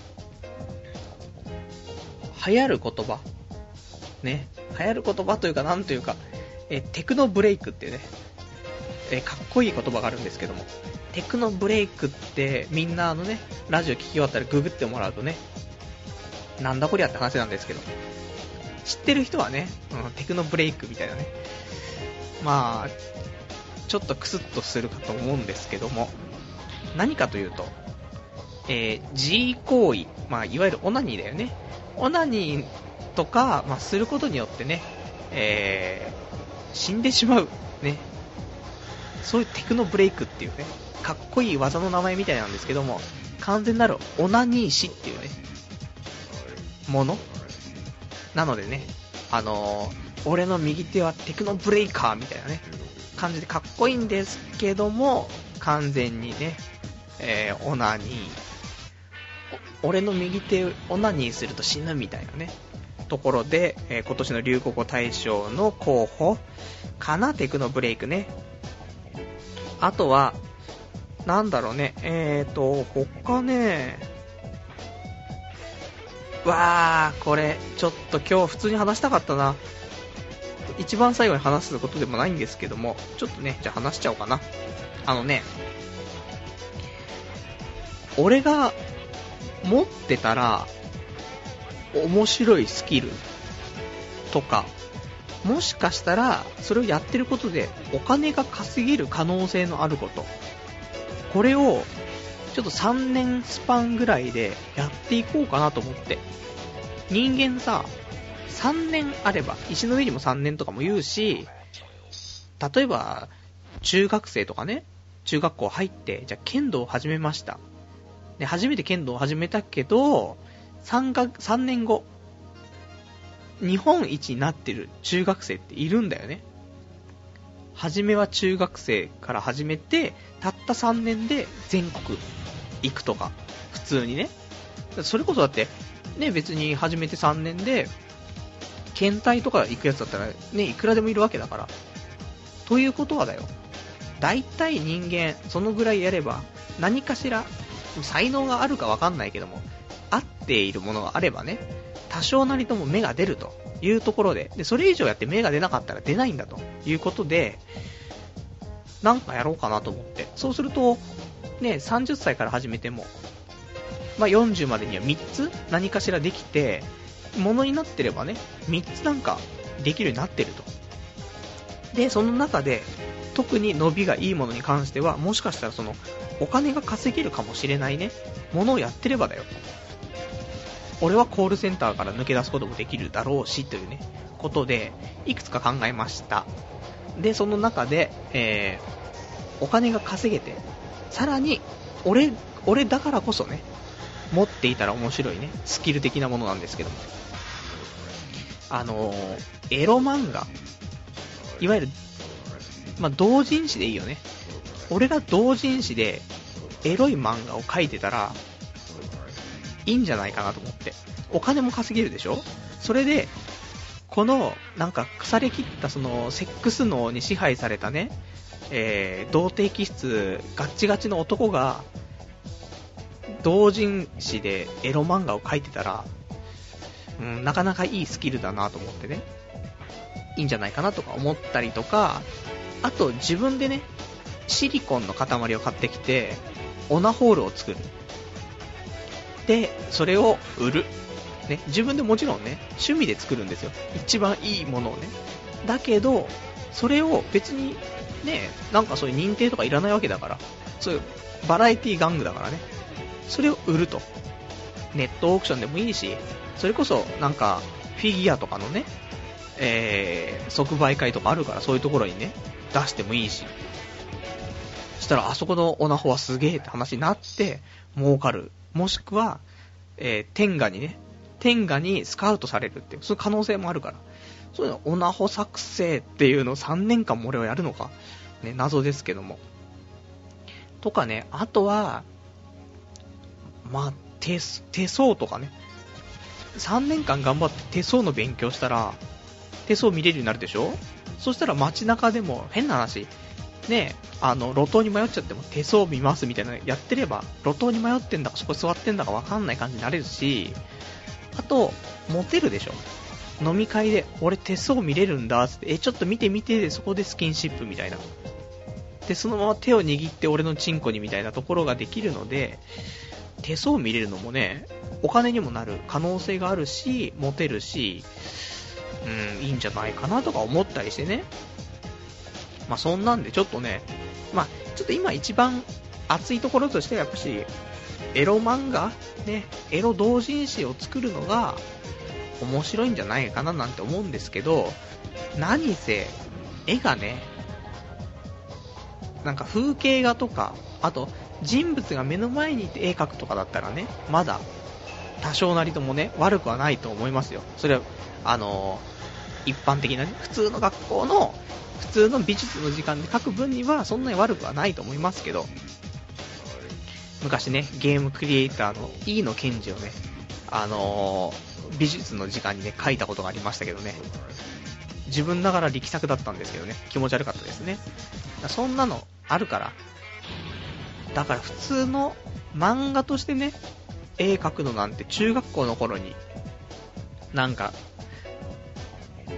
流行る言葉。ね、流行る言葉というか、なんというか、えテクノブレイクっていうね、えかっこいい言葉があるんですけども、テクノブレイクってみんなあのね、ラジオ聞き終わったらググってもらうとね、なんだこりゃって話なんですけど、知ってる人はね、うん、テクノブレイクみたいなね、まあ、ちょっとクスッとするかと思うんですけども、何かというと、えー、G 行為、まあ、いわゆるオナニーだよね。オナニーとか、まあ、することによってね、えー、死んでしまう、ね。そういうテクノブレイクっていうね、かっこいい技の名前みたいなんですけども、完全なるオナニー死っていうね、ものなのでね、あのー、俺の右手はテクノブレイカーみたいなね、感じでかっこいいんですけども、完全にね、えー、オナニー。俺の右手オナニーすると死ぬみたいなね、ところで、えー、今年の流行語大賞の候補かな、テクノブレイクね。あとは、なんだろうね、えーと、他ね、わー、これ、ちょっと今日普通に話したかったな。一番最後に話すことでもないんですけども、ちょっとね、じゃあ話しちゃおうかな。あのね、俺が持ってたら、面白いスキルとか、もしかしたら、それをやってることでお金が稼げる可能性のあること。これを、ちょっと3年スパンぐらいでやっていこうかなと思って。人間さ、3年あれば、石の上にも3年とかも言うし、例えば、中学生とかね、中学校入って、じゃあ剣道を始めました。で、初めて剣道を始めたけど、3, か3年後、日本一になってる中学生っているんだよね。初めは中学生から始めて、たった3年で全国行くとか、普通にね。それこそだって、ね、別に始めて3年で、県大とか行くやつだったら、ね、いくらでもいるわけだから。ということはだよ。大体人間、そのぐらいやれば、何かしら、才能があるかわかんないけども、合っているものがあればね、多少なりとも芽が出るというところで、で、それ以上やって芽が出なかったら出ないんだということで、なんかやろうかなと思って。そうすると、ね、30歳から始めても、まあ、40までには3つ何かしらできて、ものになってればね、3つなんかできるようになってると。で、その中で、特に伸びがいいものに関しては、もしかしたらその、お金が稼げるかもしれないね、ものをやってればだよ。俺はコールセンターから抜け出すこともできるだろうし、というね、ことで、いくつか考えました。で、その中で、えー、お金が稼げて、さらに、俺、俺だからこそね、持っていたら面白いね、スキル的なものなんですけども。あのー、エロ漫画、いわゆる、まあ、同人誌でいいよね。俺が同人誌で、エロい漫画を描いてたら、いいんじゃないかなと思って。お金も稼げるでしょ？それで、この、なんか腐れ切ったその、セックス脳に支配されたね、えー、童貞気質ガッチガチの男が、同人誌でエロ漫画を描いてたら、うん、なかなかいいスキルだなと思ってね、いいんじゃないかなとか思ったりとか、あと自分でね、シリコンの塊を買ってきて、オナホールを作る。で、それを売る。ね、自分でもちろんね、趣味で作るんですよ。一番いいものをね。だけど、それを別に、ね、なんかそういう認定とかいらないわけだから、そういうバラエティ玩具だからね。それを売ると。ネットオークションでもいいし、それこそなんか、フィギュアとかのね、えー、即売会とかあるからそういうところにね、出してもいいし。したらあそこのオナホはすげえって話になって、儲かるもしくは、えー、天下にね、天下にスカウトされるっていう、そういう可能性もあるから。そういうの、オナホ作成っていうのを3年間も俺はやるのか。ね、謎ですけども。とかね、あとは、まあ、手、手相とかね。3年間頑張って手相の勉強したら、手相見れるようになるでしょ？そしたら街中でも変な話、ね、あの、路頭に迷っちゃっても手相見ますみたいなやってれば、路頭に迷ってんだかそこ座ってんだかわかんない感じになれるし、あと、モテるでしょ。飲み会で、俺手相見れるんだ、つって、え、ちょっと見て見て、で、そこでスキンシップみたいな。で、そのまま手を握って俺のチンコにみたいなところができるので、手相見れるのもね、お金にもなる可能性があるし、モテるし、うん、いいんじゃないかなとか思ったりしてね。まあそんなんでちょっとね、まあちょっと今一番熱いところとしてはやっぱし、エロ漫画ね、エロ同人誌を作るのが面白いんじゃないかななんて思うんですけど、何せ、絵がね、なんか風景画とか、あと人物が目の前にいて絵描くとかだったらね、まだ多少なりともね、悪くはないと思いますよ。それは、あの、一般的なね、普通の学校の、普通の美術の時間で描く分にはそんなに悪くはないと思いますけど、昔ね、ゲームクリエイターの E の賢治をね、あのー、美術の時間にね、書いたことがありましたけどね、自分ながら力作だったんですけどね、気持ち悪かったですね。そんなのあるから、だから普通の漫画としてね、絵描くのなんて中学校の頃に、なんか、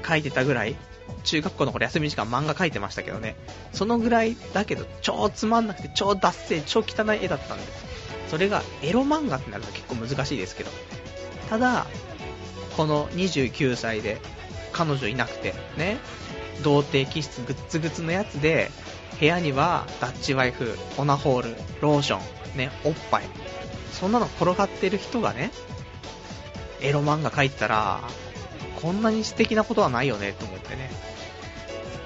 描いてたぐらい、中学校の頃休み時間漫画描いてましたけどね、そのぐらいだけど超つまんなくて超脱線、超汚い絵だったんで。す、それがエロ漫画ってなると結構難しいですけど、ただ、この29歳で彼女いなくて、ね、童貞気質グッツグッツのやつで、部屋にはダッチワイフ、オナホール、ローション、ね、おっぱい。そんなの転がってる人がね、エロ漫画描いてたら、こんなに素敵なことはないよね、と思ってね。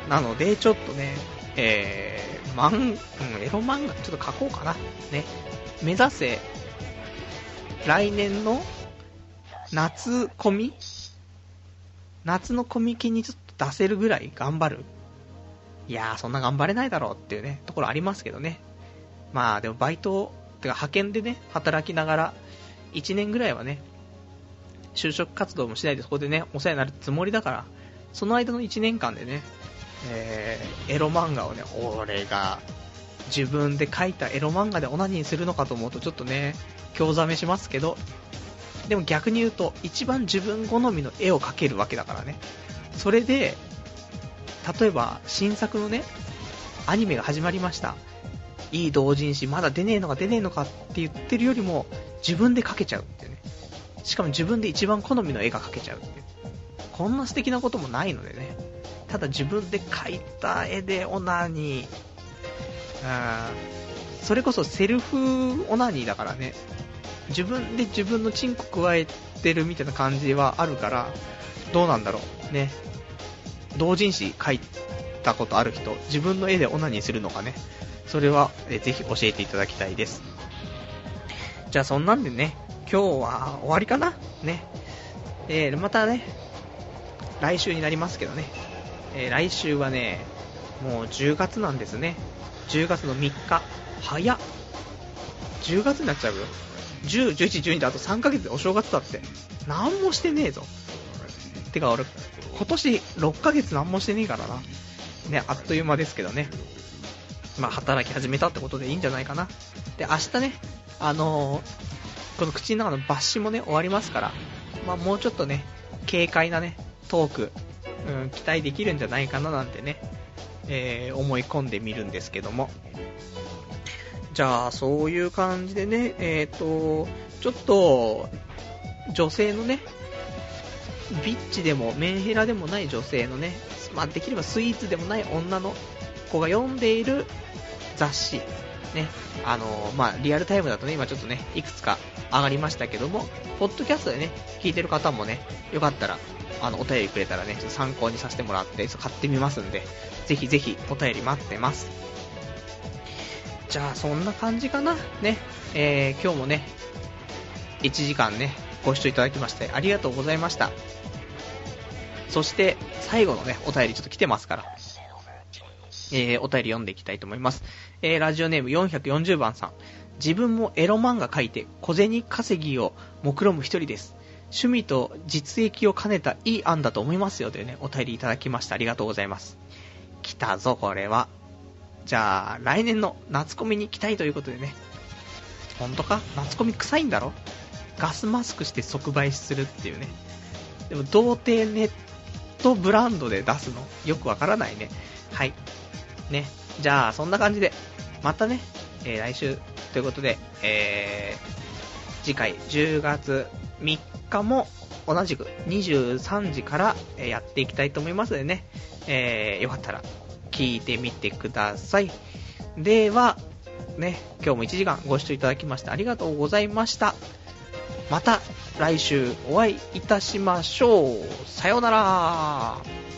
なので、ちょっとね、えー、マン、うん、エロ漫画ちょっと描こうかな。ね。目指せ、来年の夏コミ？夏のコミケにちょっと出せるぐらい頑張る？いやー、そんな頑張れないだろうっていうね、ところありますけどね。まあ、でもバイト、てか派遣でね、働きながら、1年ぐらいはね、就職活動もしないでそこでね、お世話になるつもりだから、その間の1年間でね、えー、エロ漫画をね、俺が自分で描いたエロ漫画でオナニーするのかと思うとちょっとね、興ざめしますけど、でも逆に言うと、一番自分好みの絵を描けるわけだからね。それで、例えば新作のね、アニメが始まりました。いい同人誌、まだ出ねえのか出ねえのかって言ってるよりも、自分で描けちゃうっていうね。しかも自分で一番好みの絵が描けちゃうっていう。こんな素敵なこともないのでね。ただ自分で描いた絵でオナニー、それこそセルフオナニーだからね。自分で自分のチンコ加えてるみたいな感じはあるから、どうなんだろう。ね。同人誌書いたことある人、自分の絵でオナニーするのかね、それは、えぜひ教えていただきたいです。じゃあそんなんでね、今日は終わりかな？ね。えー、またね、来週になりますけどね、えー、来週はね、もう10月なんですね。10月の3日。早っ。10月になっちゃうよ。10、11、12であと3ヶ月でお正月だって。何もしてねえぞ。てか俺、今年6ヶ月何もしてねえからな。ね、あっという間ですけどね。まあ、働き始めたってことでいいんじゃないかな。で、明日ね、あのー、この口の中の抜歯もね、終わりますから、まあ、もうちょっとね、軽快なね、トーク、うん、期待できるんじゃないかななんてね、えー、思い込んでみるんですけども。じゃあ、そういう感じでね、えっ、ー、と、ちょっと、女性のね、ビッチでもメンヘラでもない女性のね、まあ、できればスイーツでもない女の子が読んでいる雑誌、ね、あの、まあ、リアルタイムだとね、今ちょっとね、いくつか上がりましたけども、ポッドキャストでね、聞いてる方もね、よかったら、あの、お便りくれたらね、ちょっと参考にさせてもらって、買ってみますんで、ぜひぜひお便り待ってます。じゃあ、そんな感じかな。ね、えー、今日もね、1時間ね、ご視聴いただきましてありがとうございました。そして、最後のね、お便りちょっと来てますから。えー、お便り読んでいきたいと思います。えー、ラジオネーム440番さん。自分もエロ漫画書いて小銭稼ぎを目論む一人です。趣味と実益を兼ねたいい案だと思いますよというね、お便りいただきました。ありがとうございます。来たぞ、これは。じゃあ、来年の夏コミに期待ということでね。ほんとか？夏コミ臭いんだろ？ガスマスクして即売するっていうね。でも、童貞ネットブランドで出すの？よくわからないね。はい。ね。じゃあ、そんな感じで、またね、えー、来週、ということで、えー、次回10月3日も同じく23時からやっていきたいと思いますのでね、えー、よかったら聞いてみてください。では、ね、今日も1時間ご視聴いただきましてありがとうございました。また来週お会いいたしましょう。さようなら。